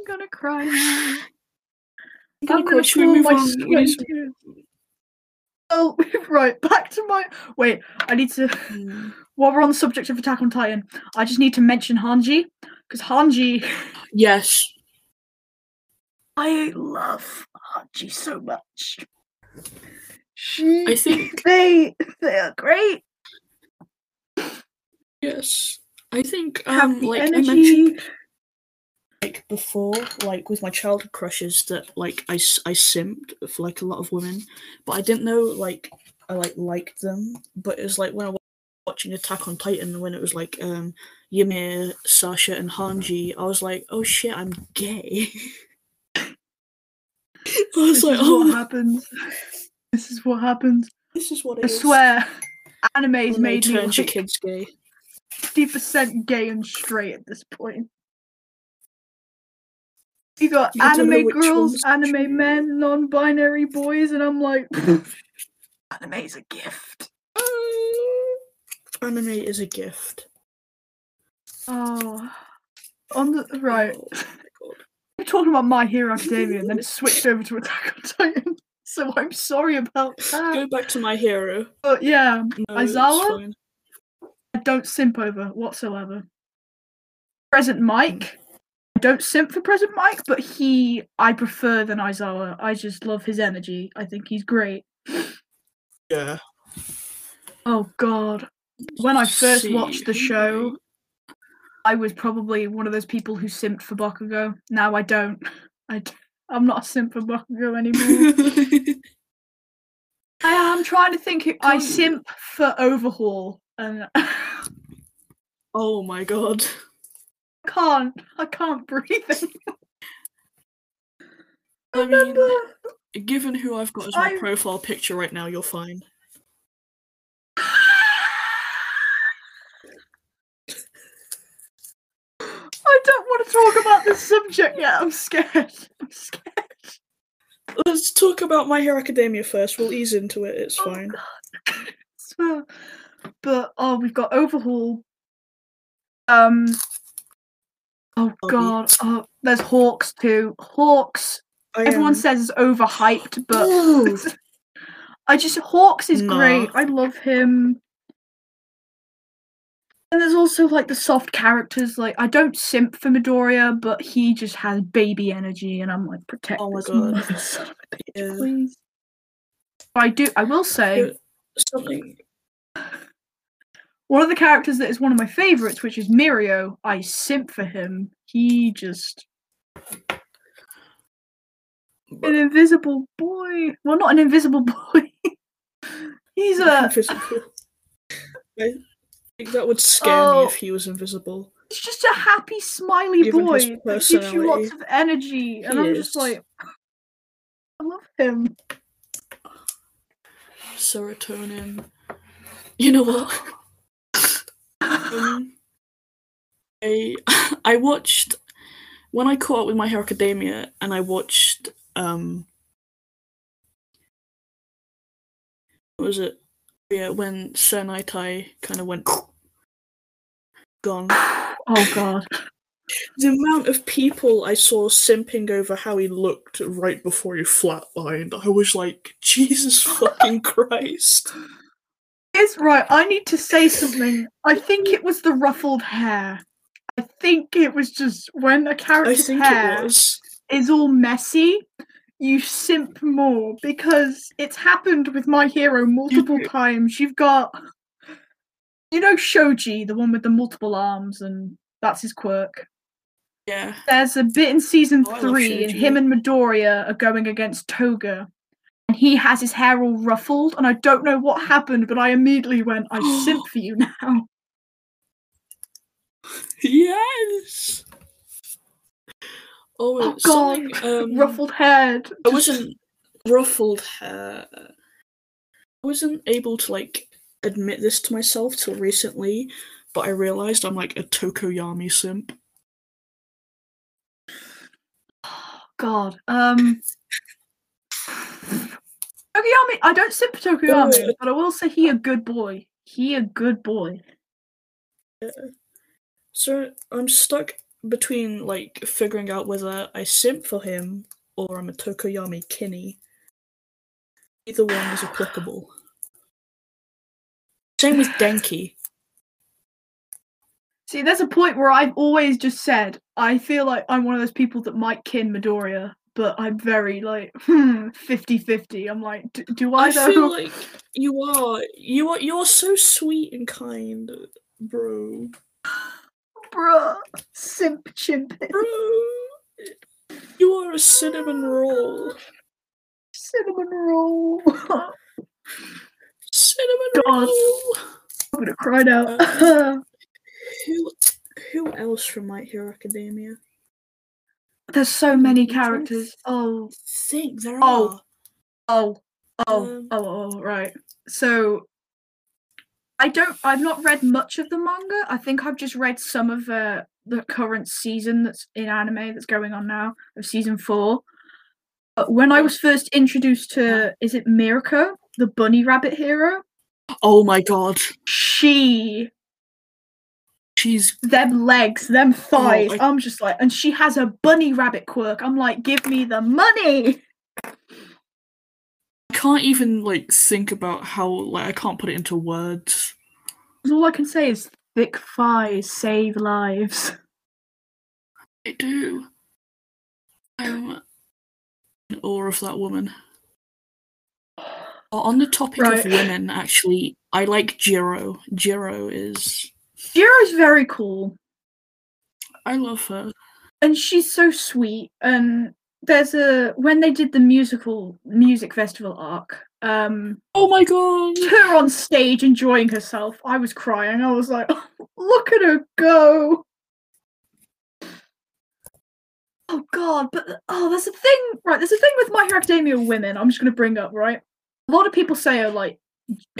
Speaker 2: I'm gonna cry now.
Speaker 1: I'm gonna
Speaker 2: I'm gonna
Speaker 1: should we move
Speaker 2: my
Speaker 1: on?
Speaker 2: Sweat. Oh, right. Back to my. Wait, I need to.
Speaker 1: Hmm.
Speaker 2: While we're on the subject of Attack on Titan, I just need to mention Hanji because Hanji,
Speaker 1: Yes,
Speaker 2: I love Hanji so much. She,
Speaker 1: I think
Speaker 2: they they are great.
Speaker 1: yes. I think
Speaker 2: Have
Speaker 1: um,
Speaker 2: the
Speaker 1: like I
Speaker 2: energy.
Speaker 1: mentioned like before, like with my childhood crushes, that like I, I simped for like a lot of women, but I didn't know like I like liked them. But it was like when I was watching Attack on Titan, when it was like um Ymir, Sasha, and Hanji, I was like, oh shit, I'm gay. I was
Speaker 2: This
Speaker 1: like,
Speaker 2: is what
Speaker 1: oh,
Speaker 2: happens. This is what happens.
Speaker 1: this is what
Speaker 2: I
Speaker 1: it is.
Speaker 2: swear, anime's
Speaker 1: When
Speaker 2: made me like
Speaker 1: kids gay.
Speaker 2: fifty percent gay and straight at this point. You got
Speaker 1: You
Speaker 2: anime girls, anime men, non-binary boys, and I'm like, anime is a gift.
Speaker 1: Anime is a gift.
Speaker 2: Oh, on the right.
Speaker 1: Oh, oh
Speaker 2: We're talking about My Hero Academia, and then it switched over to Attack on Titan. So I'm sorry about that.
Speaker 1: Go back to my hero.
Speaker 2: But yeah,
Speaker 1: No,
Speaker 2: Aizawa? I don't simp over whatsoever. Present Mike. I don't simp for Present Mike, but he I prefer than Aizawa. I just love his energy. I think he's great.
Speaker 1: Yeah.
Speaker 2: Oh god. When I first
Speaker 1: See,
Speaker 2: watched the show, I was probably one of those people who simped for Bakugo. Now I don't. I d- I'm not a simp for Bakugo anymore. I am trying to think. who- I simp for Overhaul, and
Speaker 1: oh my god.
Speaker 2: Can't. I can't breathe.
Speaker 1: I mean, given who I've got as my
Speaker 2: I-
Speaker 1: profile picture right now, you're fine.
Speaker 2: I don't want to talk about this subject yet. I'm scared. I'm scared.
Speaker 1: Let's talk about My Hero Academia first. We'll ease into it. It's
Speaker 2: Oh,
Speaker 1: fine.
Speaker 2: So- but oh, we've got Overhaul. Um. Oh God. Oh, there's Hawks too. Hawks. Everyone says it's overhyped, but I just Hawks is great. I love him. And there's also like the soft characters. Like I don't simp for Midoriya, but he just has baby energy, and I'm like protect
Speaker 1: Oh
Speaker 2: this
Speaker 1: God.
Speaker 2: mother son of a bitch,
Speaker 1: Yeah.
Speaker 2: please. But I do. I will say
Speaker 1: Something.
Speaker 2: One of the characters that is one of my favorites, which is Mirio. I simp for him. He just an invisible boy. Well, not an invisible boy. He's a
Speaker 1: invisible. I think that would scare
Speaker 2: Oh.
Speaker 1: me if he was invisible.
Speaker 2: He's just a happy, smiley
Speaker 1: Given
Speaker 2: boy that gives you lots of energy, and
Speaker 1: He
Speaker 2: I'm just like, I love him.
Speaker 1: Serotonin. You know what? Um, I I watched when I caught up with My Hero Academia, and I watched um, what was it? Yeah, when Sir Nighteye kind of went gone.
Speaker 2: Oh god.
Speaker 1: the amount of people I saw simping over how he looked right before he flatlined, I was like, Jesus fucking Christ.
Speaker 2: Is right. I need to say something. I think it was the ruffled hair. I think it was just when a character's hair is all messy, you simp more because it's happened with my hero multiple times. You've got, you know, Shoji, the one with the multiple arms, and that's his quirk.
Speaker 1: Yeah.
Speaker 2: There's a bit in season
Speaker 1: Oh,
Speaker 2: three, and him and Midoriya are going against Toga. And he has his hair all ruffled, and I don't know what happened, but I immediately went, I simp for you now.
Speaker 1: Yes. Oh,
Speaker 2: Oh, God.
Speaker 1: um,
Speaker 2: Ruffled head.
Speaker 1: I wasn't ruffled hair. I wasn't able to like admit this to myself till recently, but I realized I'm like a Tokoyami simp.
Speaker 2: God. Um. Tokoyami, I don't simp for
Speaker 1: Tokoyami,
Speaker 2: but I will say he a good boy. He a good boy.
Speaker 1: So I'm stuck between like figuring out whether I simp for him or I'm a Tokoyami Kinney. Either one is applicable. Same with Denki.
Speaker 2: See, there's a point where I've always just said I feel like I'm one of those people that might kin Midoriya, but I'm very like hmm 50-50. I'm like, do, do I,
Speaker 1: I feel like you are you are you are so sweet and kind, bro.
Speaker 2: Bruh, simp chimp,
Speaker 1: Bro, you are a cinnamon roll.
Speaker 2: cinnamon roll.
Speaker 1: Cinnamon
Speaker 2: God.
Speaker 1: roll.
Speaker 2: I'm gonna cry now.
Speaker 1: Uh, Who who else from My Hero Academia?
Speaker 2: There's so many
Speaker 1: I'm trying to
Speaker 2: characters. Oh,
Speaker 1: Think there
Speaker 2: Oh.
Speaker 1: are.
Speaker 2: oh, oh,
Speaker 1: Um,
Speaker 2: oh, oh, right. So I don't. I've not read much of the manga. I think I've just read some of uh, the current season that's in anime that's going on now of season four. But when I was first introduced to, is it Mirko, the bunny rabbit hero?
Speaker 1: Oh my god,
Speaker 2: She,
Speaker 1: she's
Speaker 2: them legs, them oh, thighs.
Speaker 1: I-
Speaker 2: I'm just like, and she has a bunny rabbit quirk. I'm like, give me the money.
Speaker 1: I can't even like think about how like I can't put it into words.
Speaker 2: All I can say is thick thighs save lives.
Speaker 1: I do. I'm in awe of that woman. Oh, On the topic
Speaker 2: Right.
Speaker 1: of women, actually, I like Jiro. Jiro is
Speaker 2: Jiro's very cool.
Speaker 1: I love her.
Speaker 2: and she's so sweet and there's a when they did the musical music festival arc um
Speaker 1: Oh my god.
Speaker 2: her on stage enjoying herself i was crying i was like look at her go oh god but oh there's a thing right there's a thing with my hero academia women i'm just going to bring up right a lot of people say oh like.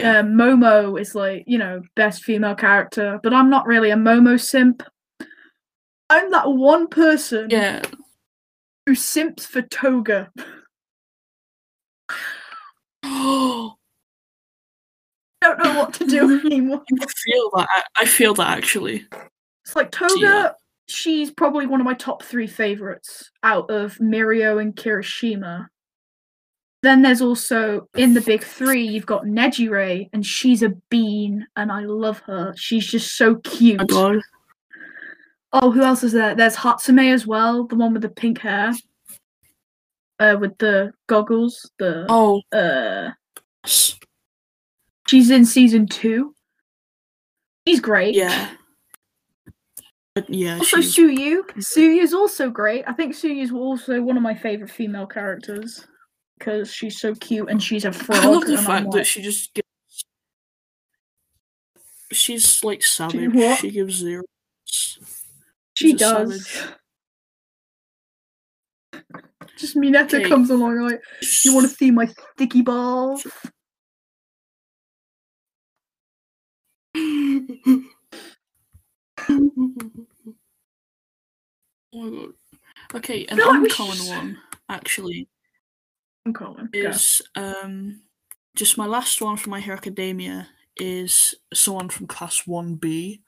Speaker 2: Uh, momo is like you know best female character but i'm not really a momo simp i'm that one person
Speaker 1: Yeah.
Speaker 2: who simps for Toga.
Speaker 1: Oh,
Speaker 2: Don't know what to do anymore.
Speaker 1: I feel that. I feel that actually.
Speaker 2: It's like Toga.
Speaker 1: Yeah.
Speaker 2: She's probably one of my top three favorites out of Mirio and Kirishima. Then there's also in the big three, you've got Nejire, and she's a bean, and I love her. She's just so cute.
Speaker 1: Oh god.
Speaker 2: Oh, who else is there? There's Hatsume as well, the one with the pink hair, uh, with the goggles. The
Speaker 1: Oh,
Speaker 2: uh, she's in season two. She's great.
Speaker 1: yeah. But yeah,
Speaker 2: Also,
Speaker 1: she's
Speaker 2: Tsuyu. Tsuyu's also great. I think Tsuyu's also one of my favorite female characters because she's so cute and she's a frog.
Speaker 1: I love the
Speaker 2: and
Speaker 1: fact that
Speaker 2: like,
Speaker 1: she just gives. She's like savage.
Speaker 2: what?
Speaker 1: She gives zero.
Speaker 2: she
Speaker 1: she's a
Speaker 2: does.
Speaker 1: savage.
Speaker 2: Just Mineta
Speaker 1: Okay.
Speaker 2: comes along like, you want to see my sticky balls?
Speaker 1: oh my god. Okay, an
Speaker 2: feel like we
Speaker 1: uncommon one actually
Speaker 2: I'm calling. Go.
Speaker 1: is um just my last one from My Hero Academia is someone from class one B.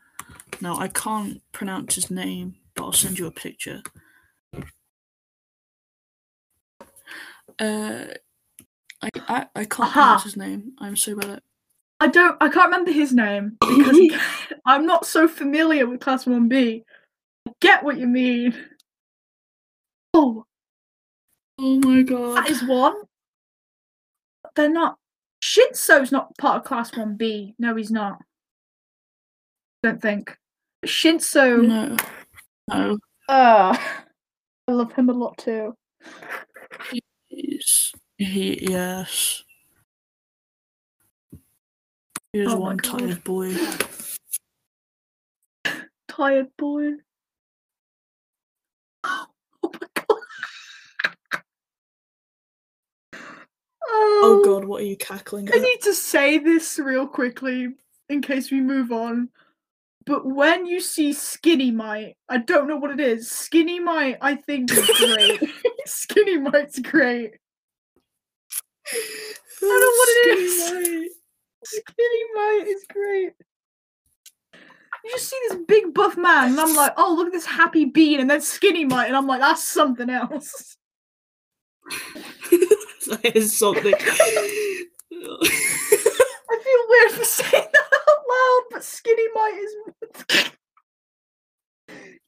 Speaker 1: Now I can't pronounce his name, but I'll send you a picture. Uh, I I, I can't
Speaker 2: Aha.
Speaker 1: pronounce his name. I'm so bad at.
Speaker 2: I don't. I can't remember his name because I'm not so familiar with Class One B. I get what you mean. Oh,
Speaker 1: Oh my god!
Speaker 2: that is one. They're not. Shinso's not part of Class One B. No, he's not. Don't think. Shinso.
Speaker 1: no, no.
Speaker 2: Uh, I love him a lot too.
Speaker 1: He's he yes. Here's
Speaker 2: Oh my
Speaker 1: one tired boy.
Speaker 2: Tired boy. Oh my god.
Speaker 1: Oh um, god, what are you cackling
Speaker 2: I need to say this real quickly in case we move on. But when you see Skinny Might, I don't know what it is. Skinny Might, I think is great. Skinny Might's great. I don't know what it is.
Speaker 1: Skinny
Speaker 2: Skinny Might is great. You just see this big buff man, and I'm like, oh, look at this happy bean, and then Skinny Might, and I'm like, that's something else.
Speaker 1: That is something.
Speaker 2: I feel weird for saying that out loud, but Skinny Might is.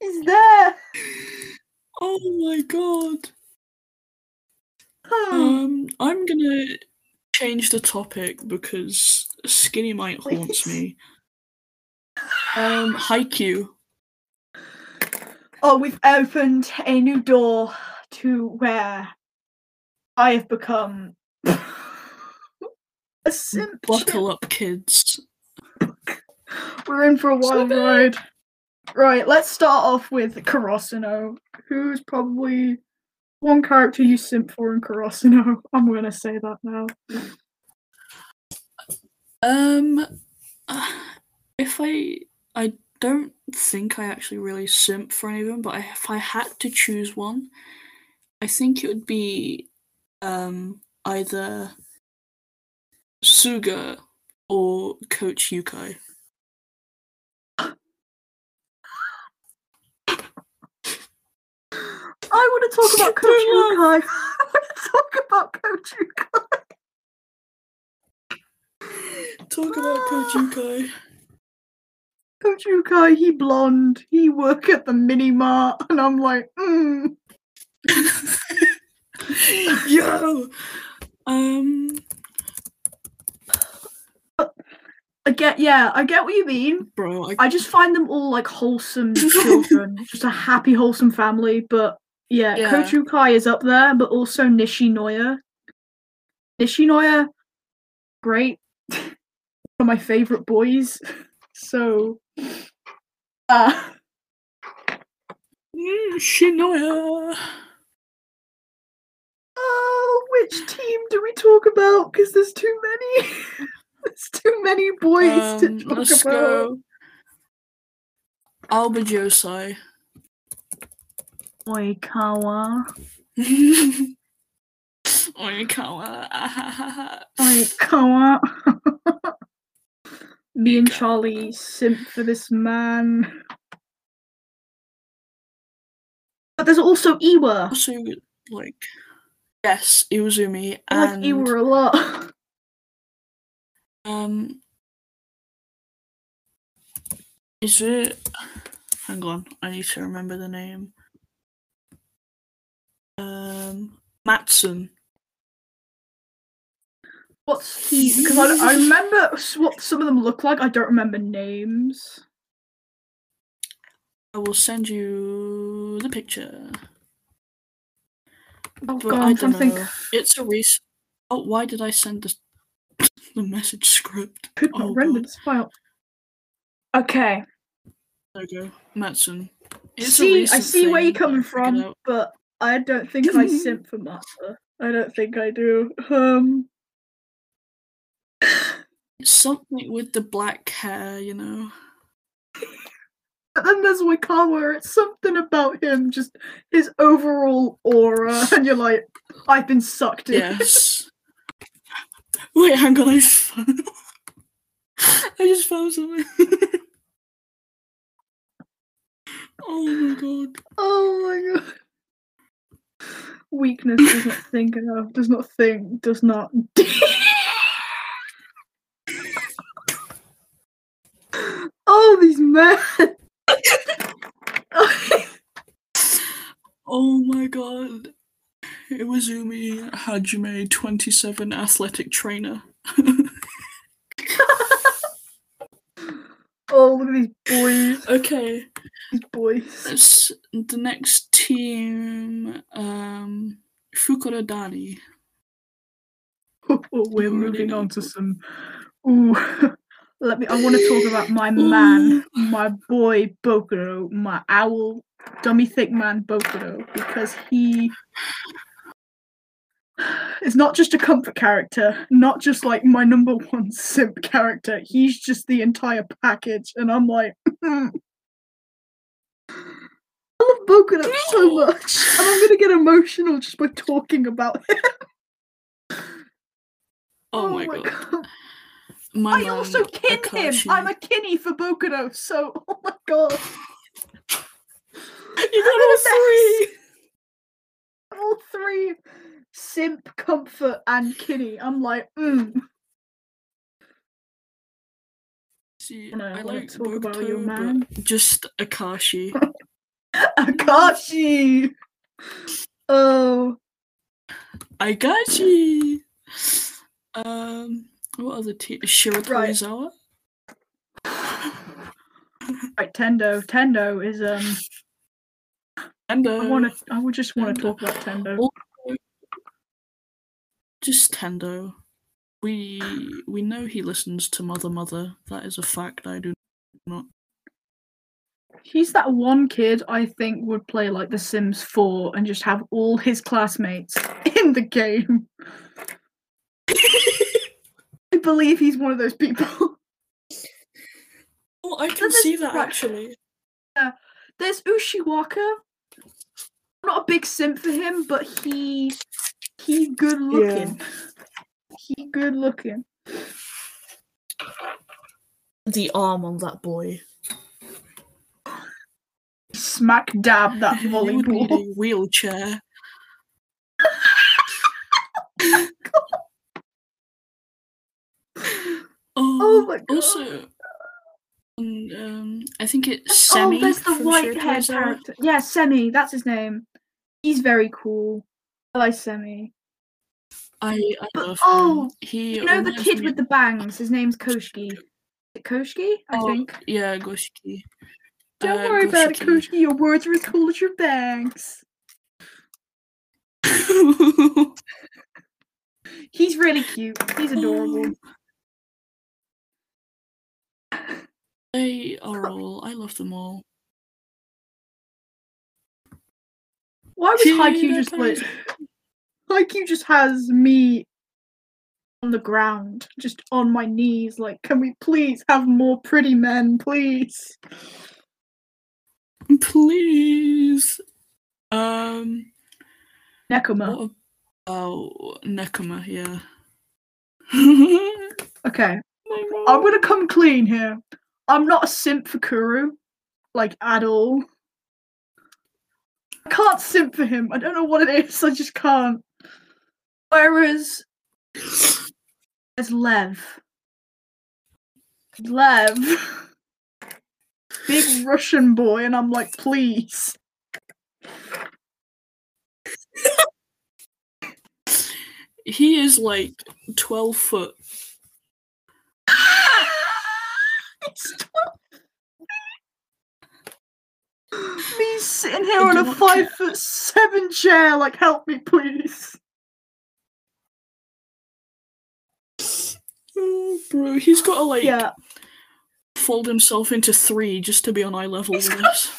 Speaker 2: He's there.
Speaker 1: oh my god.
Speaker 2: Hmm.
Speaker 1: Um, I'm gonna change the topic because Skinny Might haunts me. Um, Haikyuu.
Speaker 2: Oh, we've opened a new door to where I have become a simp.
Speaker 1: Buckle up, kids.
Speaker 2: We're in for a wild
Speaker 1: bad.
Speaker 2: ride. Right, let's start off with Karasuno, who's probably one character you simp for in Karasuno. I'm gonna say that now.
Speaker 1: Um, if I, I don't think I actually really simp for any of them, but if I had to choose one, I think it would be, um, either Suga or Coach Ukai.
Speaker 2: I want to talk about Coach Ukai. I want to talk about Coach Ukai.
Speaker 1: Talk about Coach Ukai.
Speaker 2: Coach Ukai, he blonde. He work at the mini mart, and I'm like, mm.
Speaker 1: Yo, um,
Speaker 2: I get, yeah, I get what you mean.
Speaker 1: bro, I,
Speaker 2: I just find them all like wholesome children, just a happy, wholesome family. But yeah,
Speaker 1: Yeah.
Speaker 2: Coach Ukai is up there, but also Nishinoya. Nishinoya, great. One of my favorite boys. So, uh,
Speaker 1: Mm, Shinoya.
Speaker 2: oh, which team do we talk about? Because there's too many. there's too many boys
Speaker 1: Um,
Speaker 2: to talk
Speaker 1: let's
Speaker 2: about.
Speaker 1: go. Aoba Johsai.
Speaker 2: Oikawa.
Speaker 1: Oikawa.
Speaker 2: Oikawa. Me and Charlie simp for this man. But there's also Iwa.
Speaker 1: Also, like, yes, Iwaizumi
Speaker 2: I like
Speaker 1: and
Speaker 2: Iwa a lot.
Speaker 1: um, is it? Hang on, I need to remember the name. Um, Matsun.
Speaker 2: What's he? Because I, I remember what some of them look like. I don't remember names.
Speaker 1: I will send you the picture.
Speaker 2: Oh god,
Speaker 1: I don't
Speaker 2: think.
Speaker 1: know. It's a recent. Oh, why did I send the the message script?
Speaker 2: Could not
Speaker 1: Oh,
Speaker 2: render this file. Okay.
Speaker 1: There you go, a
Speaker 2: see, I see where you're coming from, but I don't think I simp for Mata. I don't think I do. Um.
Speaker 1: It's something with the black hair, you know.
Speaker 2: Then there's Oikawa. It's something about him, just his overall aura, and you're like, I've been sucked in.
Speaker 1: Yes. Wait, hang on. I just. I just found something. Oh my god.
Speaker 2: Oh my god. Weakness does not think enough, does not think, does not. oh, these men!
Speaker 1: Oh my god. Iwaizumi Hajime, 27, athletic trainer.
Speaker 2: oh, look at these boys.
Speaker 1: Okay,
Speaker 2: These boys.
Speaker 1: the next team, um, Fukurodani.
Speaker 2: Oh, we're moving on to some. Ooh, let me. I want to talk about my man, my boy Bokuto, my owl, dummy thick man Bokuto, because he is not just a comfort character, not just like my number one simp character. He's just the entire package, and I'm like. Mm. I love Bokuto so much, and I'm gonna get emotional just by talking about him.
Speaker 1: Oh, oh my, god. My
Speaker 2: I also kin him. I'm a kinny for Bokuto, so oh my god.
Speaker 1: You got all three!
Speaker 2: All three simp, comfort, and kinny. I'm like, mm.
Speaker 1: See,
Speaker 2: No,
Speaker 1: I
Speaker 2: I
Speaker 1: like
Speaker 2: talk about your man.
Speaker 1: just Akashi.
Speaker 2: Akashi. Oh,
Speaker 1: I got you. Um, what other team? Shiratorizawa.
Speaker 2: right, Tendo. Tendo is um.
Speaker 1: Uh,
Speaker 2: I want to. I would just want to talk about Tendo.
Speaker 1: Also, just Tendo. We we know he listens to Mother Mother. That is a fact. I do not.
Speaker 2: He's that one kid I think would play like The Sims 4 and just have all his classmates in the game. I believe he's one of those people.
Speaker 1: Oh, I can see that
Speaker 2: right.
Speaker 1: actually.
Speaker 2: There's Ushiwaka. I'm not a big simp for him, but he he good looking. He good looking.
Speaker 1: The arm on that boy.
Speaker 2: Smack dab that
Speaker 1: He would need
Speaker 2: volleyball.
Speaker 1: wheelchair.
Speaker 2: Oh my god.
Speaker 1: Also, um, um, I think it's Semi.
Speaker 2: oh, there's the white haired character. Yeah, Semi, that's his name. He's very cool. I like Semi.
Speaker 1: I, I
Speaker 2: But-
Speaker 1: love
Speaker 2: oh,
Speaker 1: him. He
Speaker 2: You know the kid
Speaker 1: me-
Speaker 2: with the bangs? His name's Koshki. Is Koshki? I
Speaker 1: Oh,
Speaker 2: think.
Speaker 1: Yeah, Goshiki.
Speaker 2: Don't
Speaker 1: uh,
Speaker 2: worry about it, Koshki. Your words are as cool as your bangs. He's really cute. He's adorable.
Speaker 1: they are all. I love them all.
Speaker 2: Why was Haikyuu just like Haikyuu just has me on the ground, just on my knees, like, can we please have more pretty men, please?
Speaker 1: Please. Um.
Speaker 2: Nekoma.
Speaker 1: Oh Nekoma? Yeah.
Speaker 2: Okay. I'm gonna come clean here. I'm not a simp for Kuro, like at all. I can't simp for him. I don't know what it is. I just can't. Whereas there's Lev. Lev. Big Russian boy, and I'm like, please.
Speaker 1: he is like twelve foot.
Speaker 2: It's 12. Me sitting here
Speaker 1: I
Speaker 2: on a five foot seven chair, like, help me, please.
Speaker 1: Oh, bro, he's got to like
Speaker 2: Yeah.
Speaker 1: fold himself into three just to be on eye level
Speaker 2: He's
Speaker 1: with
Speaker 2: got-
Speaker 1: us.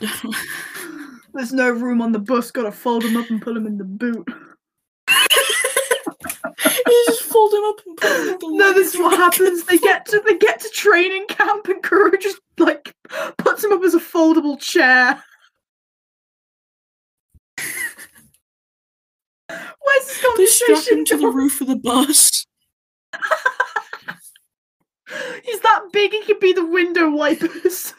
Speaker 2: There's no room on the bus, gotta fold him up and put him in the boot.
Speaker 1: Him up and put him the
Speaker 2: No, this is what happens. They get to they get to training camp and Kuro just like puts him up as a foldable chair. Where's this
Speaker 1: They strap
Speaker 2: conversation
Speaker 1: him to the roof of the bus.
Speaker 2: He's that big he could be the window wipers.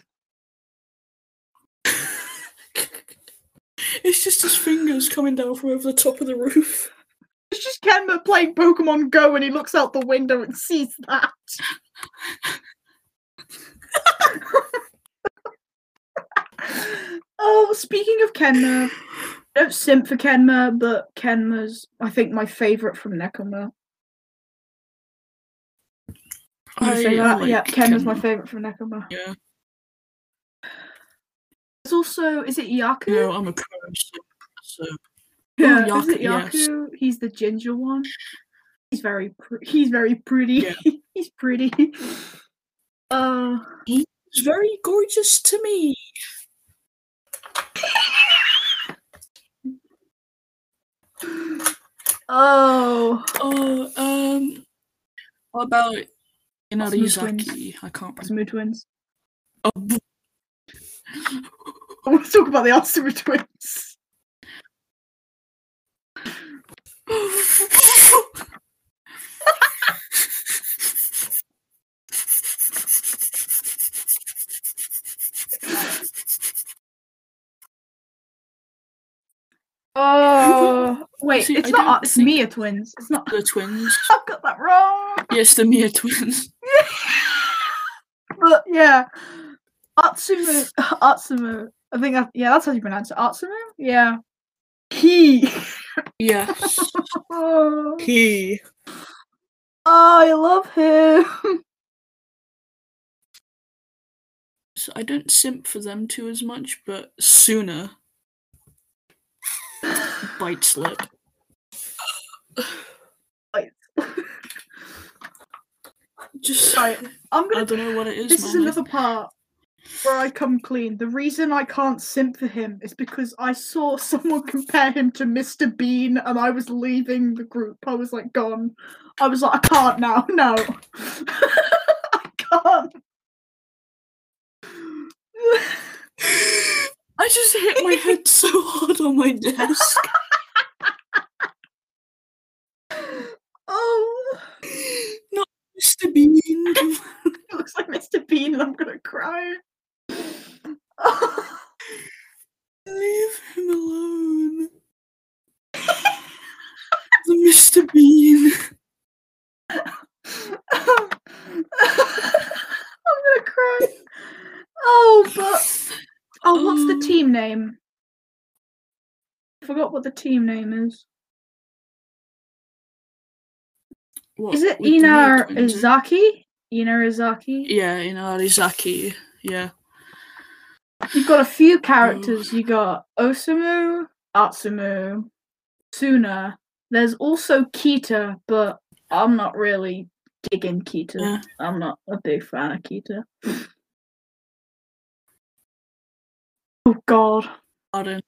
Speaker 1: It's just his fingers coming down from over the top of the roof.
Speaker 2: It's just Kenma playing Pokemon Go and he looks out the window and sees that. oh, speaking of Kenma, I don't simp for Kenma, but Kenma's, I think, my favourite from Nekoma. I say that?
Speaker 1: like
Speaker 2: yeah, Kenma's my favourite from Nekoma.
Speaker 1: Yeah.
Speaker 2: There's also, is it Yaku?
Speaker 1: No, I'm a Kuro simp, so
Speaker 2: Yeah,
Speaker 1: Oh,
Speaker 2: is it
Speaker 1: Yaku, yes.
Speaker 2: He's the ginger one. He's very, pr- he's very pretty.
Speaker 1: Yeah.
Speaker 2: he's pretty. Uh,
Speaker 1: it's very gorgeous to me.
Speaker 2: oh,
Speaker 1: Oh, um, what about. Inarizaki? I can't remember.
Speaker 2: Asuma twins.
Speaker 1: Oh,
Speaker 2: I want to talk about the Asuma twins. Oh, wait,
Speaker 1: See,
Speaker 2: it's
Speaker 1: I
Speaker 2: not. It's Miya twins. It's not.
Speaker 1: the twins.
Speaker 2: I've got that wrong.
Speaker 1: Yes, the Miya twins.
Speaker 2: but yeah, Atsumu. Atsumu. I think. I, yeah, that's how you pronounce it. Atsumu. Yeah. He.
Speaker 1: Yes.
Speaker 2: Oh,
Speaker 1: he.
Speaker 2: I love him.
Speaker 1: So I don't simp for them two as much, but sooner bite slip. Just
Speaker 2: Right, I'm gonna.
Speaker 1: I don't know what it is.
Speaker 2: This is
Speaker 1: man.
Speaker 2: Another part where I come clean. The reason I can't simp for him is because I saw someone compare him to Mr. Bean, and I was leaving the group. I was like, gone. I was like, I can't now. No, I can't.
Speaker 1: I just hit my head so hard on my desk.
Speaker 2: oh, Not
Speaker 1: Mr. Bean.
Speaker 2: it looks like Mr. Bean, and I'm gonna cry.
Speaker 1: Leave him alone. the Mr. Bean.
Speaker 2: I'm gonna cry. Oh, but oh, what's the
Speaker 1: Um,
Speaker 2: team name? I forgot what the team name is.
Speaker 1: What,
Speaker 2: Is it
Speaker 1: with the Mia
Speaker 2: Ina? Izaki? Ina Izaki?
Speaker 1: Yeah, Inarizaki. Yeah.
Speaker 2: You've got a few characters. You got Osamu, Atsumu, Suna. There's also Kita, but I'm not really digging Kita.
Speaker 1: Yeah.
Speaker 2: I'm not a big fan of Kita. Oh God.
Speaker 1: Pardon.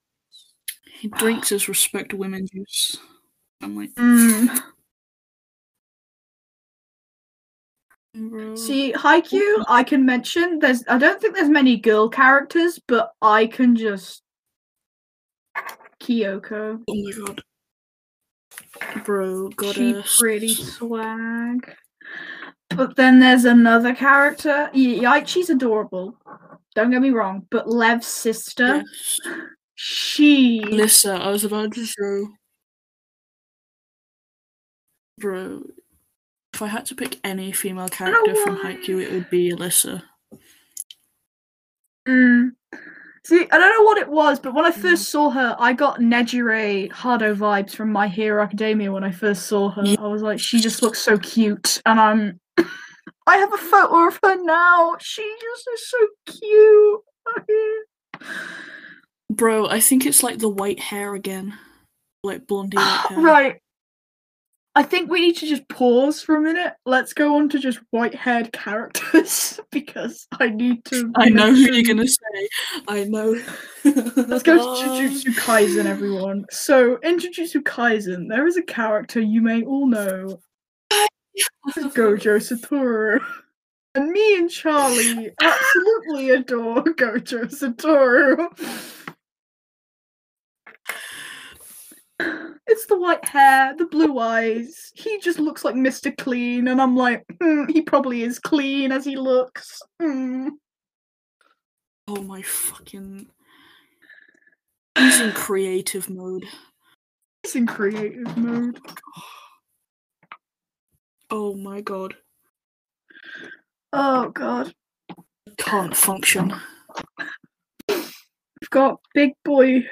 Speaker 1: He drinks his respect to women juice. I'm like,
Speaker 2: Mm. See, Haikyuu, I can mention. There's, I don't think there's many girl characters, but I can just Kyoko.
Speaker 1: Oh my god. Bro,
Speaker 2: She
Speaker 1: goddess.
Speaker 2: pretty swag. But then there's another character. Y- Yachi's adorable. Don't get me wrong, but Lev's sister,
Speaker 1: Yes.
Speaker 2: she.
Speaker 1: Lissa, I was about to show. Bro, if I had to pick any female character from
Speaker 2: why.
Speaker 1: Haikyuu, it would be Alisa.
Speaker 2: Mm. See, I don't know what it was, but when I first saw her, I got Nejire Hado vibes from My Hero Academia when I first saw her.
Speaker 1: Yeah.
Speaker 2: I was like, she just looks so cute, and I'm. I have a photo of her now. She just is so cute.
Speaker 1: Bro, I think it's like the white hair again. Like blondie
Speaker 2: right. I think we need to just pause for a minute. Let's go on to just white-haired characters because I need to.
Speaker 1: I know who you're gonna say. I know.
Speaker 2: Let's go to Jujutsu Kaisen, everyone. So, in Jujutsu Kaisen, there is a character you may all know, Gojo Satoru. And me and Charlie absolutely adore Gojo Satoru. It's the white hair, the blue eyes. He just looks like Mr. Clean, and I'm like, "Hmm, he probably is clean as he looks. Hmm.
Speaker 1: Oh my fucking. He's in creative mode.
Speaker 2: He's in creative mode.
Speaker 1: Oh my god.
Speaker 2: Oh god.
Speaker 1: Can't function.
Speaker 2: We've got big boy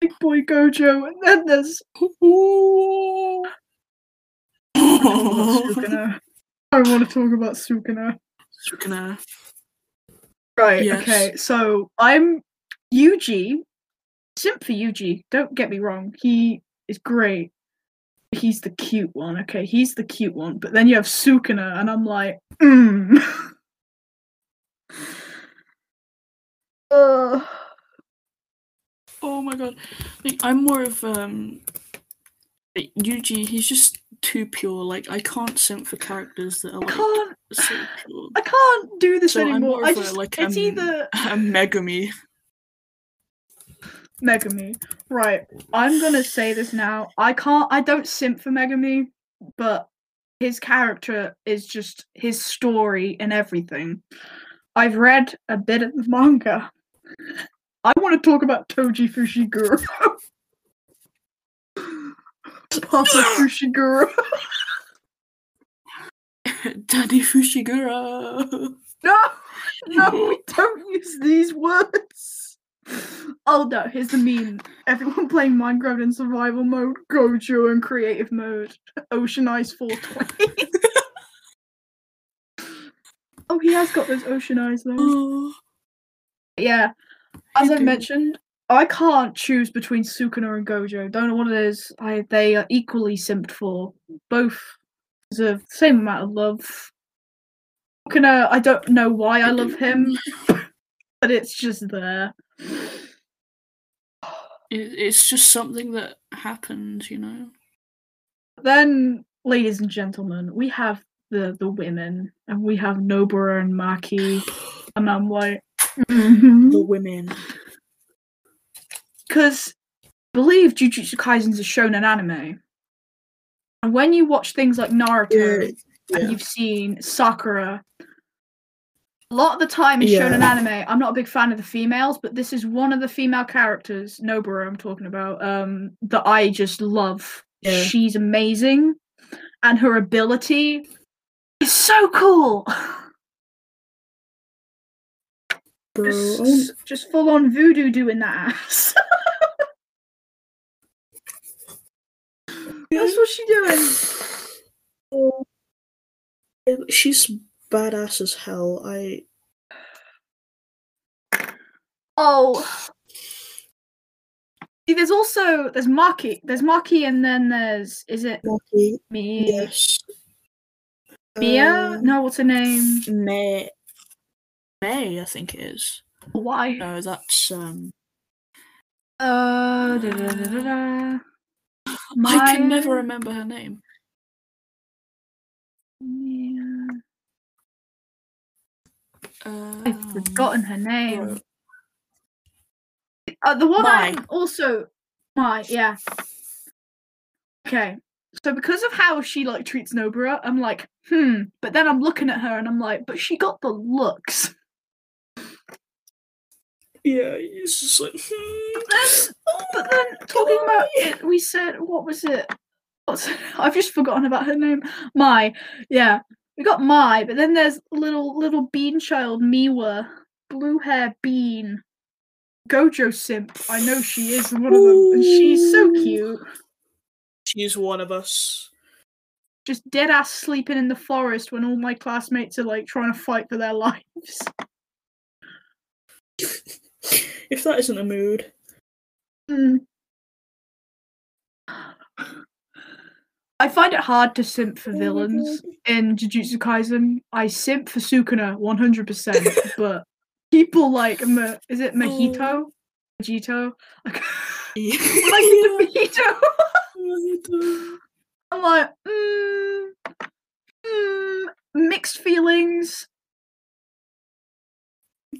Speaker 2: Big boy Gojo and then there's Sukuna. I want to talk about Sukuna.
Speaker 1: Sukuna.
Speaker 2: Right,
Speaker 1: Yes.
Speaker 2: okay. So I'm Yuji. Simp for Yuji. Don't get me wrong. He is great. He's the cute one. Okay, he's the cute one. But then you have Sukuna, and I'm like, mm. uh,
Speaker 1: Oh my god. Like, I'm more of um like, Yuji, he's just too pure. Like I can't simp for characters that are
Speaker 2: I
Speaker 1: like
Speaker 2: can't.
Speaker 1: so pure.
Speaker 2: I can't do this
Speaker 1: So I'm
Speaker 2: anymore.
Speaker 1: more
Speaker 2: I
Speaker 1: of a,
Speaker 2: just.
Speaker 1: like,
Speaker 2: it's
Speaker 1: um,
Speaker 2: either
Speaker 1: A Megumi.
Speaker 2: Megumi. Right. I'm gonna say this now. I can't I don't simp for Megumi, but his character is just his story and everything. I've read a bit of the manga. I want to talk about Toji Fushiguro. Papa Fushiguro.
Speaker 1: Daddy Fushiguro.
Speaker 2: No, no, we don't use these words. Oh no, here's the meme. Everyone playing Minecraft in survival mode, Gojo in creative mode, Ocean Ice 420. oh, he has got those Ocean Eyes though.
Speaker 1: Oh,
Speaker 2: Yeah, as I mentioned, I can't choose between Sukuna and Gojo. Don't know what it is. I they are equally simped for. Both deserve the same amount of love. Sukuna, I don't know why I love him, but it's just there.
Speaker 1: it's just something that happens, you know.
Speaker 2: Then, ladies and gentlemen, we have the the women, and we have Nobara and Maki, and I'm like,
Speaker 1: The women.
Speaker 2: because believe Jujutsu Kaisen's a shonen anime, and when you watch things like Naruto,
Speaker 1: Yeah.
Speaker 2: and you've seen Sakura. A lot of the time in
Speaker 1: Yeah.
Speaker 2: shonen anime, I'm not a big fan of the females, but this is one of the female characters, Nobara, I'm talking about, um, that I just love.
Speaker 1: Yeah.
Speaker 2: She's amazing, and her ability is so cool.
Speaker 1: Bro,
Speaker 2: just, just full on voodoo doing that ass. That's what she doing.
Speaker 1: oh, she's badass as hell. I
Speaker 2: Oh. See, there's also there's Maki, there's Maki, and then there's is it
Speaker 1: Maki,
Speaker 2: me?
Speaker 1: yes.
Speaker 2: Mia?
Speaker 1: Uh,
Speaker 2: no, what's her name?
Speaker 1: Mai. Mai, I think it is.
Speaker 2: Why?
Speaker 1: No, that's um.
Speaker 2: Uh, da, da, da, da.
Speaker 1: I can never remember her name.
Speaker 2: Mia.
Speaker 1: Um,
Speaker 2: I've forgotten her name.
Speaker 1: bro.
Speaker 2: Uh, the one I'm also my yeah. Okay, so because of how she like treats Nobara, I'm like, hmm. But then I'm looking at her and I'm like, but she got the looks.
Speaker 1: Yeah, it's just like. hmm.
Speaker 2: Then, but then talking about it, we said what was it? What's I've just forgotten about her name. Mai. Yeah, we got Mai, but then there's little little bean child Miwa, blue hair bean. Gojo simp. I know she is one of them, and she's so cute.
Speaker 1: She's one of us.
Speaker 2: Just dead ass sleeping in the forest when all my classmates are like trying to fight for their lives.
Speaker 1: If that isn't a mood.
Speaker 2: Mm. I find it hard to simp for
Speaker 1: Oh
Speaker 2: villains in Jujutsu Kaisen. I simp for Sukuna 100%, but people like Ma- is it? Like,
Speaker 1: Yeah.
Speaker 2: when I see the Mahito, I'm like, mm, mm, mixed feelings.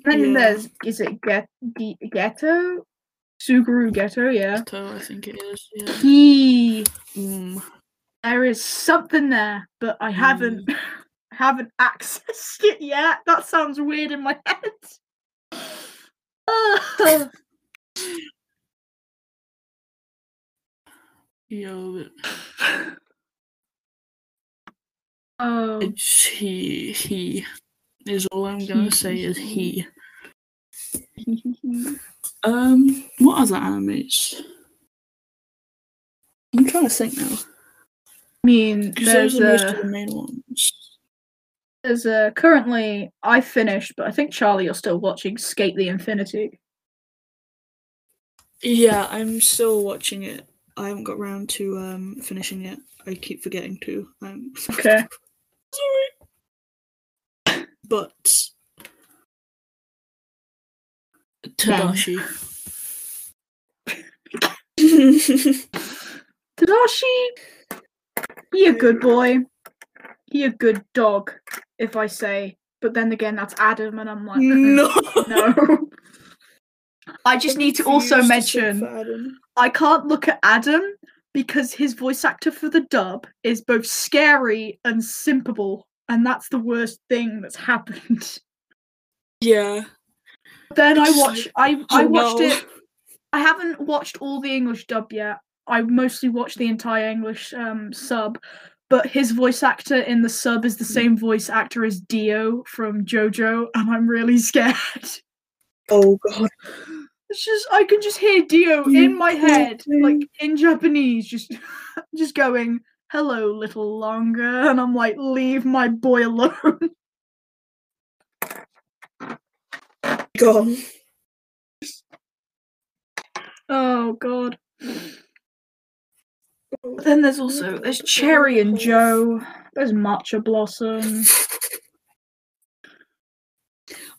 Speaker 2: Then
Speaker 1: Yeah.
Speaker 2: there's is it Get Ge- Geto? Suguru Geto, yeah.
Speaker 1: Geto, I think it is. Yeah.
Speaker 2: He
Speaker 1: Mm.
Speaker 2: there is something there, but I haven't haven't accessed it yet. That sounds weird in my head. Ugh.
Speaker 1: Yo,
Speaker 2: Oh,
Speaker 1: it's he. He is all I'm gonna say is he. Um, what other animes? I'm trying to think now.
Speaker 2: I mean,
Speaker 1: Because those
Speaker 2: there's
Speaker 1: are most of
Speaker 2: a,
Speaker 1: the main ones.
Speaker 2: there's a currently I finished, but I think Charlie, you're still watching SK8 the Infinity.
Speaker 1: Yeah, I'm still watching it. I haven't got round to um finishing it. I keep forgetting to. Um,
Speaker 2: Okay.
Speaker 1: sorry. But Tadashi.
Speaker 2: Tadashi, he a good boy. He a good dog, if I say. But then again, that's Adam, and I'm like,
Speaker 1: no.
Speaker 2: no. I just need to also mention
Speaker 1: sing for Adam.
Speaker 2: I can't look at Adam because his voice actor for the dub is both scary and simpable, and that's the worst thing that's happened.
Speaker 1: Yeah.
Speaker 2: Then I watch I I
Speaker 1: oh
Speaker 2: watched it I haven't watched all the English dub yet. I mostly watched the entire English um, sub, but his voice actor in the sub is the
Speaker 1: Hmm.
Speaker 2: same voice actor as Dio from JoJo, and I'm really scared.
Speaker 1: Oh god.
Speaker 2: It's just I can just hear Dio in my head, like in Japanese, just just going, "Hello, little Langa," and I'm like, "Leave my boy alone."
Speaker 1: God.
Speaker 2: oh God. But then there's also there's Cherry and Joe. There's Matcha Blossom.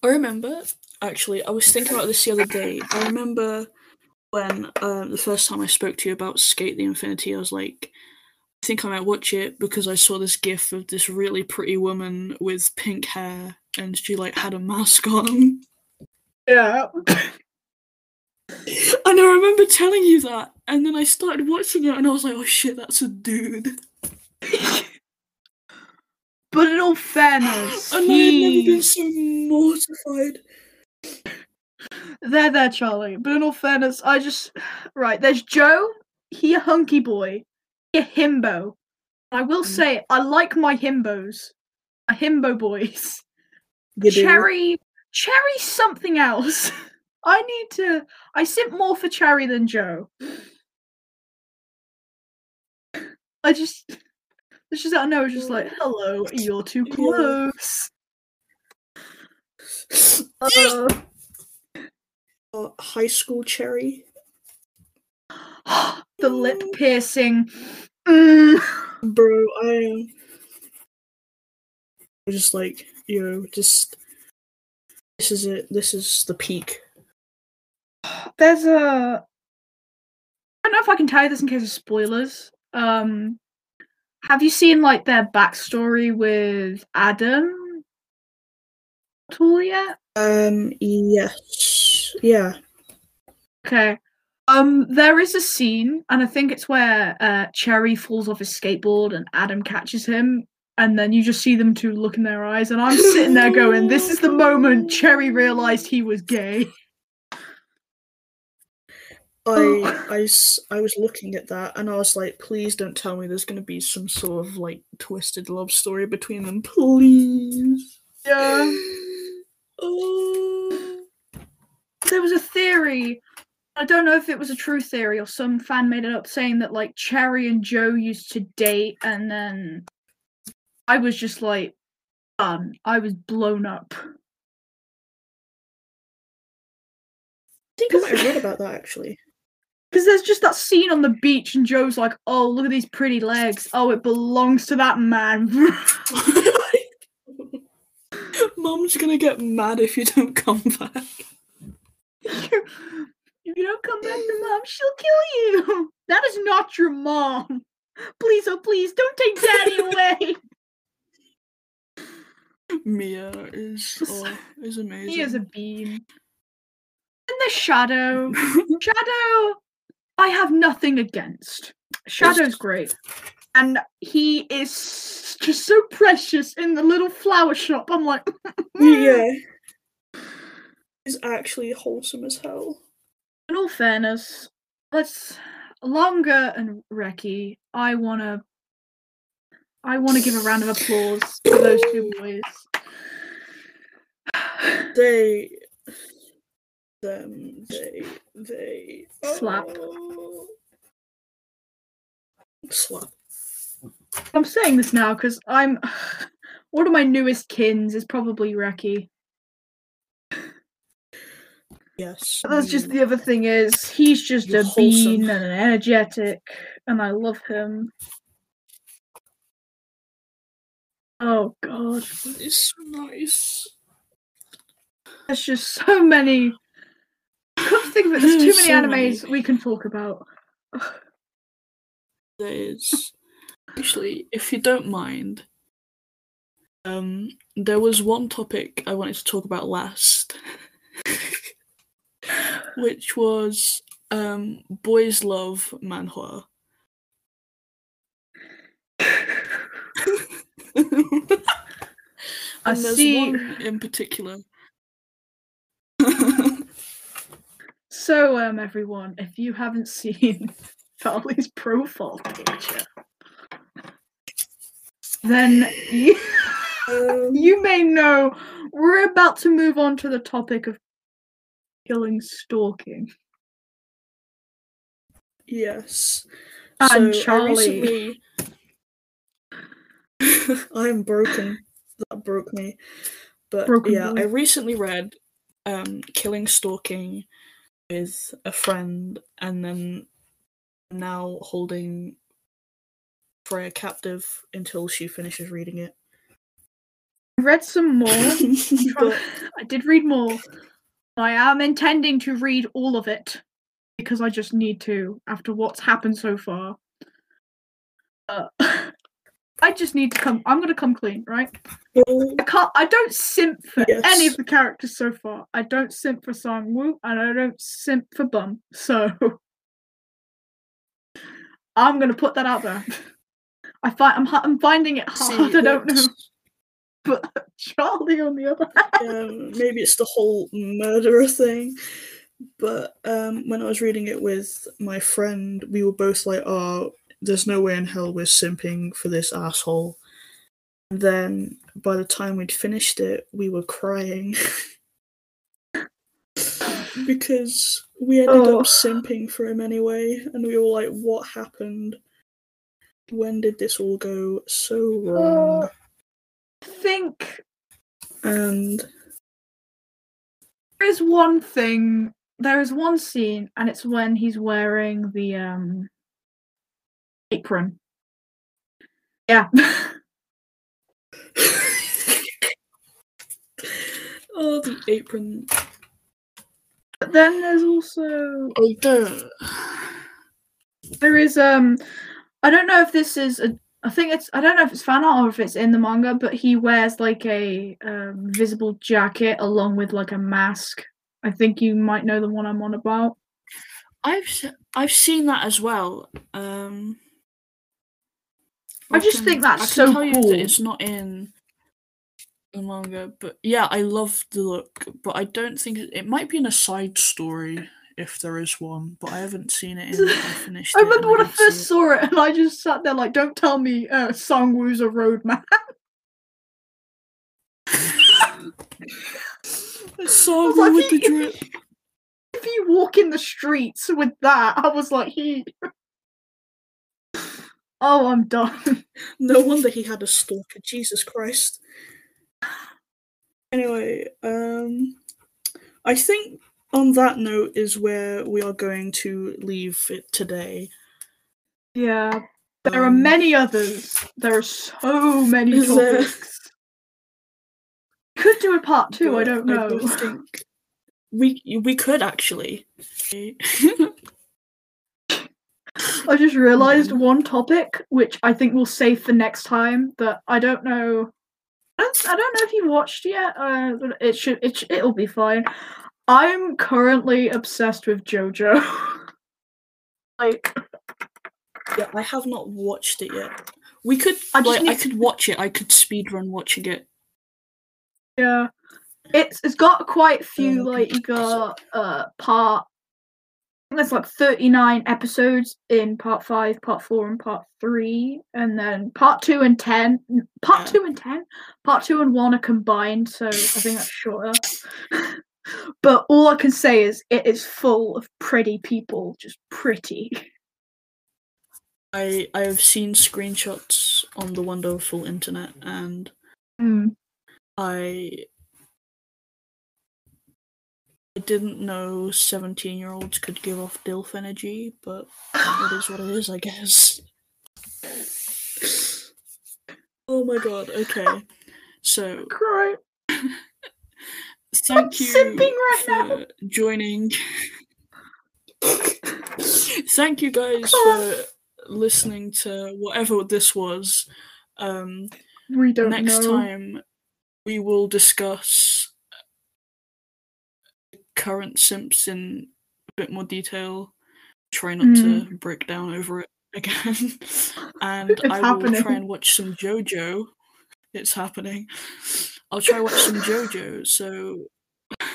Speaker 1: I remember actually. I was thinking about this the other day. I remember when um, the first time I spoke to you about SK8 the Infinity. I was like, think I might watch it because I saw this gif of this really pretty woman with pink hair, and she like had a mask on.
Speaker 2: Yeah.
Speaker 1: And I remember telling you that, and then I started watching it, and I was like, "Oh shit, that's a dude."
Speaker 2: But in all fairness,
Speaker 1: And I've never been so mortified.
Speaker 2: there, there, Charlie. But in all fairness, I just right. There's Joe. He a hunky boy. A himbo. I will
Speaker 1: Mm.
Speaker 2: say I like my himbos. My himbo boys.
Speaker 1: You do.
Speaker 2: Cherry, something else. I need to. I simp more for Cherry than Joe. I just. It's just I know. It's just like, hello, you're too close. Uh,
Speaker 1: Uh, high school cherry.
Speaker 2: the lip piercing. Mm.
Speaker 1: Bro, I am just like, you know, just this is it. This is the peak.
Speaker 2: There's a. I don't know if I can tell you this in case of spoilers. Um, have you seen like their backstory with Adam at all yet?
Speaker 1: Um, yes, yeah.
Speaker 2: Okay. Um, there is a scene, and I think it's where uh, Cherry falls off his skateboard and Adam catches him, and then you just see them two look in their eyes, and I'm sitting there going, "This is the moment Cherry realized he was gay."
Speaker 1: I I was looking at that and I was like, please don't tell me there's going to be some sort of like twisted love story between them, please.
Speaker 2: Yeah.
Speaker 1: Oh.
Speaker 2: There was a theory. I don't know if it was a true theory or some fan made it up, saying that like Cherry and Joe used to date, and then I was just like, done. I was blown up.
Speaker 1: I think I might have read about that actually.
Speaker 2: Because there's just that scene on the beach, and Joe's like, "Oh, look at these pretty legs. Oh, it belongs to that man."
Speaker 1: Mom's gonna get mad if you don't come back.
Speaker 2: if you don't come back to mom, she'll kill you. That is not your mom. Please, oh please, don't take daddy away.
Speaker 1: Miya is oh, is amazing.
Speaker 2: he is a bean. And the shadow. Shadow, I have nothing against. Shadow's great. And he is just so precious in the little flower shop. I'm like,
Speaker 1: yeah. Is actually wholesome as hell.
Speaker 2: All fairness, let's. Langa and Reki, I wanna I wanna give a round of applause for those two boys.
Speaker 1: They, them, they, they.
Speaker 2: Slap.
Speaker 1: oh. Slap.
Speaker 2: I'm saying this now because I'm one of my newest kins is probably Reki.
Speaker 1: Yes.
Speaker 2: That's just the other thing is he's just
Speaker 1: You're
Speaker 2: a
Speaker 1: wholesome.
Speaker 2: bean and an energetic, and I love him. Oh god,
Speaker 1: It's so nice.
Speaker 2: there's just so many. Come to think of it, there's too many
Speaker 1: So many.
Speaker 2: animes we can talk about.
Speaker 1: There's actually, if you don't mind, um, there was one topic I wanted to talk about last, which was um, boys love manhwa.
Speaker 2: I see.
Speaker 1: one in particular.
Speaker 2: So, um, everyone, if you haven't seen Charlie's profile picture, then you,
Speaker 1: Um,
Speaker 2: you may know we're about to move on to the topic of killing stalking.
Speaker 1: Yes.
Speaker 2: And
Speaker 1: So, I
Speaker 2: Charlie.
Speaker 1: recently- I'm broken. That broke me. But
Speaker 2: Broken
Speaker 1: yeah,
Speaker 2: boy.
Speaker 1: I recently read um, Killing Stalking with a friend and then now holding Freyja captive until she finishes reading it.
Speaker 2: I read some more.
Speaker 1: but
Speaker 2: I did read more. I am intending to read all of it because I just need to after what's happened so far. Uh, I just need to come. I'm going to come clean, right?
Speaker 1: well,
Speaker 2: I can't. I don't simp for any of the characters so far. I don't simp for Sangwoo, and I don't simp for Bum. So I'm going to put that out there. I find I'm, I'm finding it
Speaker 1: see,
Speaker 2: hard. I don't know, but Charlie on the other hand.
Speaker 1: um, maybe it's the whole murderer thing. But um, when I was reading it with my friend, we were both like, "Oh, there's no way in hell we're simping for this asshole." And then by the time we'd finished it, we were crying because we ended
Speaker 2: Oh.
Speaker 1: up simping for him anyway, and we were like, "What happened? When did this all go so wrong?"
Speaker 2: Oh. Think
Speaker 1: And
Speaker 2: there is one thing there is one scene and it's when he's wearing the um apron. Yeah.
Speaker 1: Oh, the apron.
Speaker 2: but then there's also
Speaker 1: Oh, the
Speaker 2: there is um i don't know if this is a i think it's i don't know if it's fan art or if it's in the manga but he wears like a um, visible jacket along with like a mask i think you might know the one i'm on about
Speaker 1: I've I've seen that as well. Um,
Speaker 2: I just
Speaker 1: can-
Speaker 2: think that's
Speaker 1: I
Speaker 2: so
Speaker 1: tell you
Speaker 2: cool.
Speaker 1: that it's not in the manga, but yeah, I love the look. But I don't think it, it might be in a side story if there is one. But I haven't seen it. In, I finished.
Speaker 2: I remember when I first saw it, and I just sat there like, "Don't tell me uh, Sangwoo's a roadman." Was like,
Speaker 1: with the drip.
Speaker 2: if you walk in the streets with that, I was like, "He." oh, I'm done.
Speaker 1: No wonder he had a stalker. Jesus Christ. Anyway, um, I think on that note is where we are going to leave it today.
Speaker 2: Yeah, there are
Speaker 1: Um,
Speaker 2: many others. There are so many
Speaker 1: Is there?
Speaker 2: topics. Could do a part two. I don't know.
Speaker 1: don't think we we could actually.
Speaker 2: I just realized
Speaker 1: Mhm.
Speaker 2: one topic, which I think we'll save for next time. That I don't know. I don't, I don't know if you watched yet. Uh, it should. It sh- it'll be fine. I'm currently obsessed with JoJo. like,
Speaker 1: yeah, I have not watched it yet. We could
Speaker 2: I just
Speaker 1: like I could watch it. I could speedrun watching it.
Speaker 2: yeah, it's it's got quite a few
Speaker 1: Oh,
Speaker 2: like you got uh part. I think there's like 39 episodes in part five, part four, and part three, and then part two and 10. Part
Speaker 1: Yeah.
Speaker 2: two and 10? Part two and one are combined, so I think that's shorter. but all I can say is it is full of pretty people, just pretty.
Speaker 1: I I have seen screenshots on the wonderful internet, and
Speaker 2: Mm.
Speaker 1: I I didn't know seventeen year olds could give off DILF energy, but it is what it is, I guess. Oh my god, okay. So
Speaker 2: Great.
Speaker 1: thank you
Speaker 2: simping right
Speaker 1: for
Speaker 2: now.
Speaker 1: joining. thank you guys for listening to whatever this was. Um
Speaker 2: We don't
Speaker 1: next
Speaker 2: know.
Speaker 1: time we will discuss current simps in a bit more detail try not to break down over it again and
Speaker 2: It's
Speaker 1: i will try and watch some jojo it's happening i'll try watch some jojo so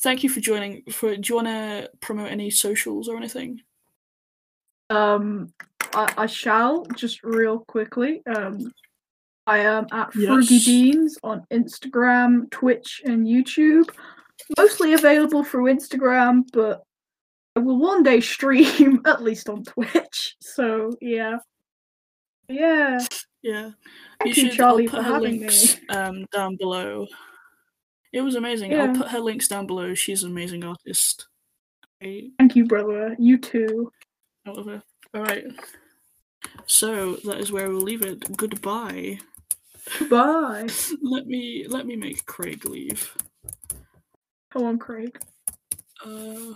Speaker 1: thank you for joining for do you want to promote any socials or anything
Speaker 2: Um, I, I shall just real quickly. Um, I am at
Speaker 1: Yes.
Speaker 2: Beans on Instagram, Twitch, and YouTube. Mostly available through Instagram, but I will one day stream at least on Twitch. So yeah, yeah.
Speaker 1: Yeah
Speaker 2: Thank
Speaker 1: you
Speaker 2: you,
Speaker 1: should
Speaker 2: Charlie,
Speaker 1: i'll put her links um down below it was amazing
Speaker 2: Yeah.
Speaker 1: i'll put her links down below she's an amazing artist
Speaker 2: Thank you, brother. You too.
Speaker 1: I love her. All right. So that is where we'll leave it. Goodbye.
Speaker 2: Bye.
Speaker 1: Let me let me make Craig leave.
Speaker 2: Come on, Craig.
Speaker 1: Uh.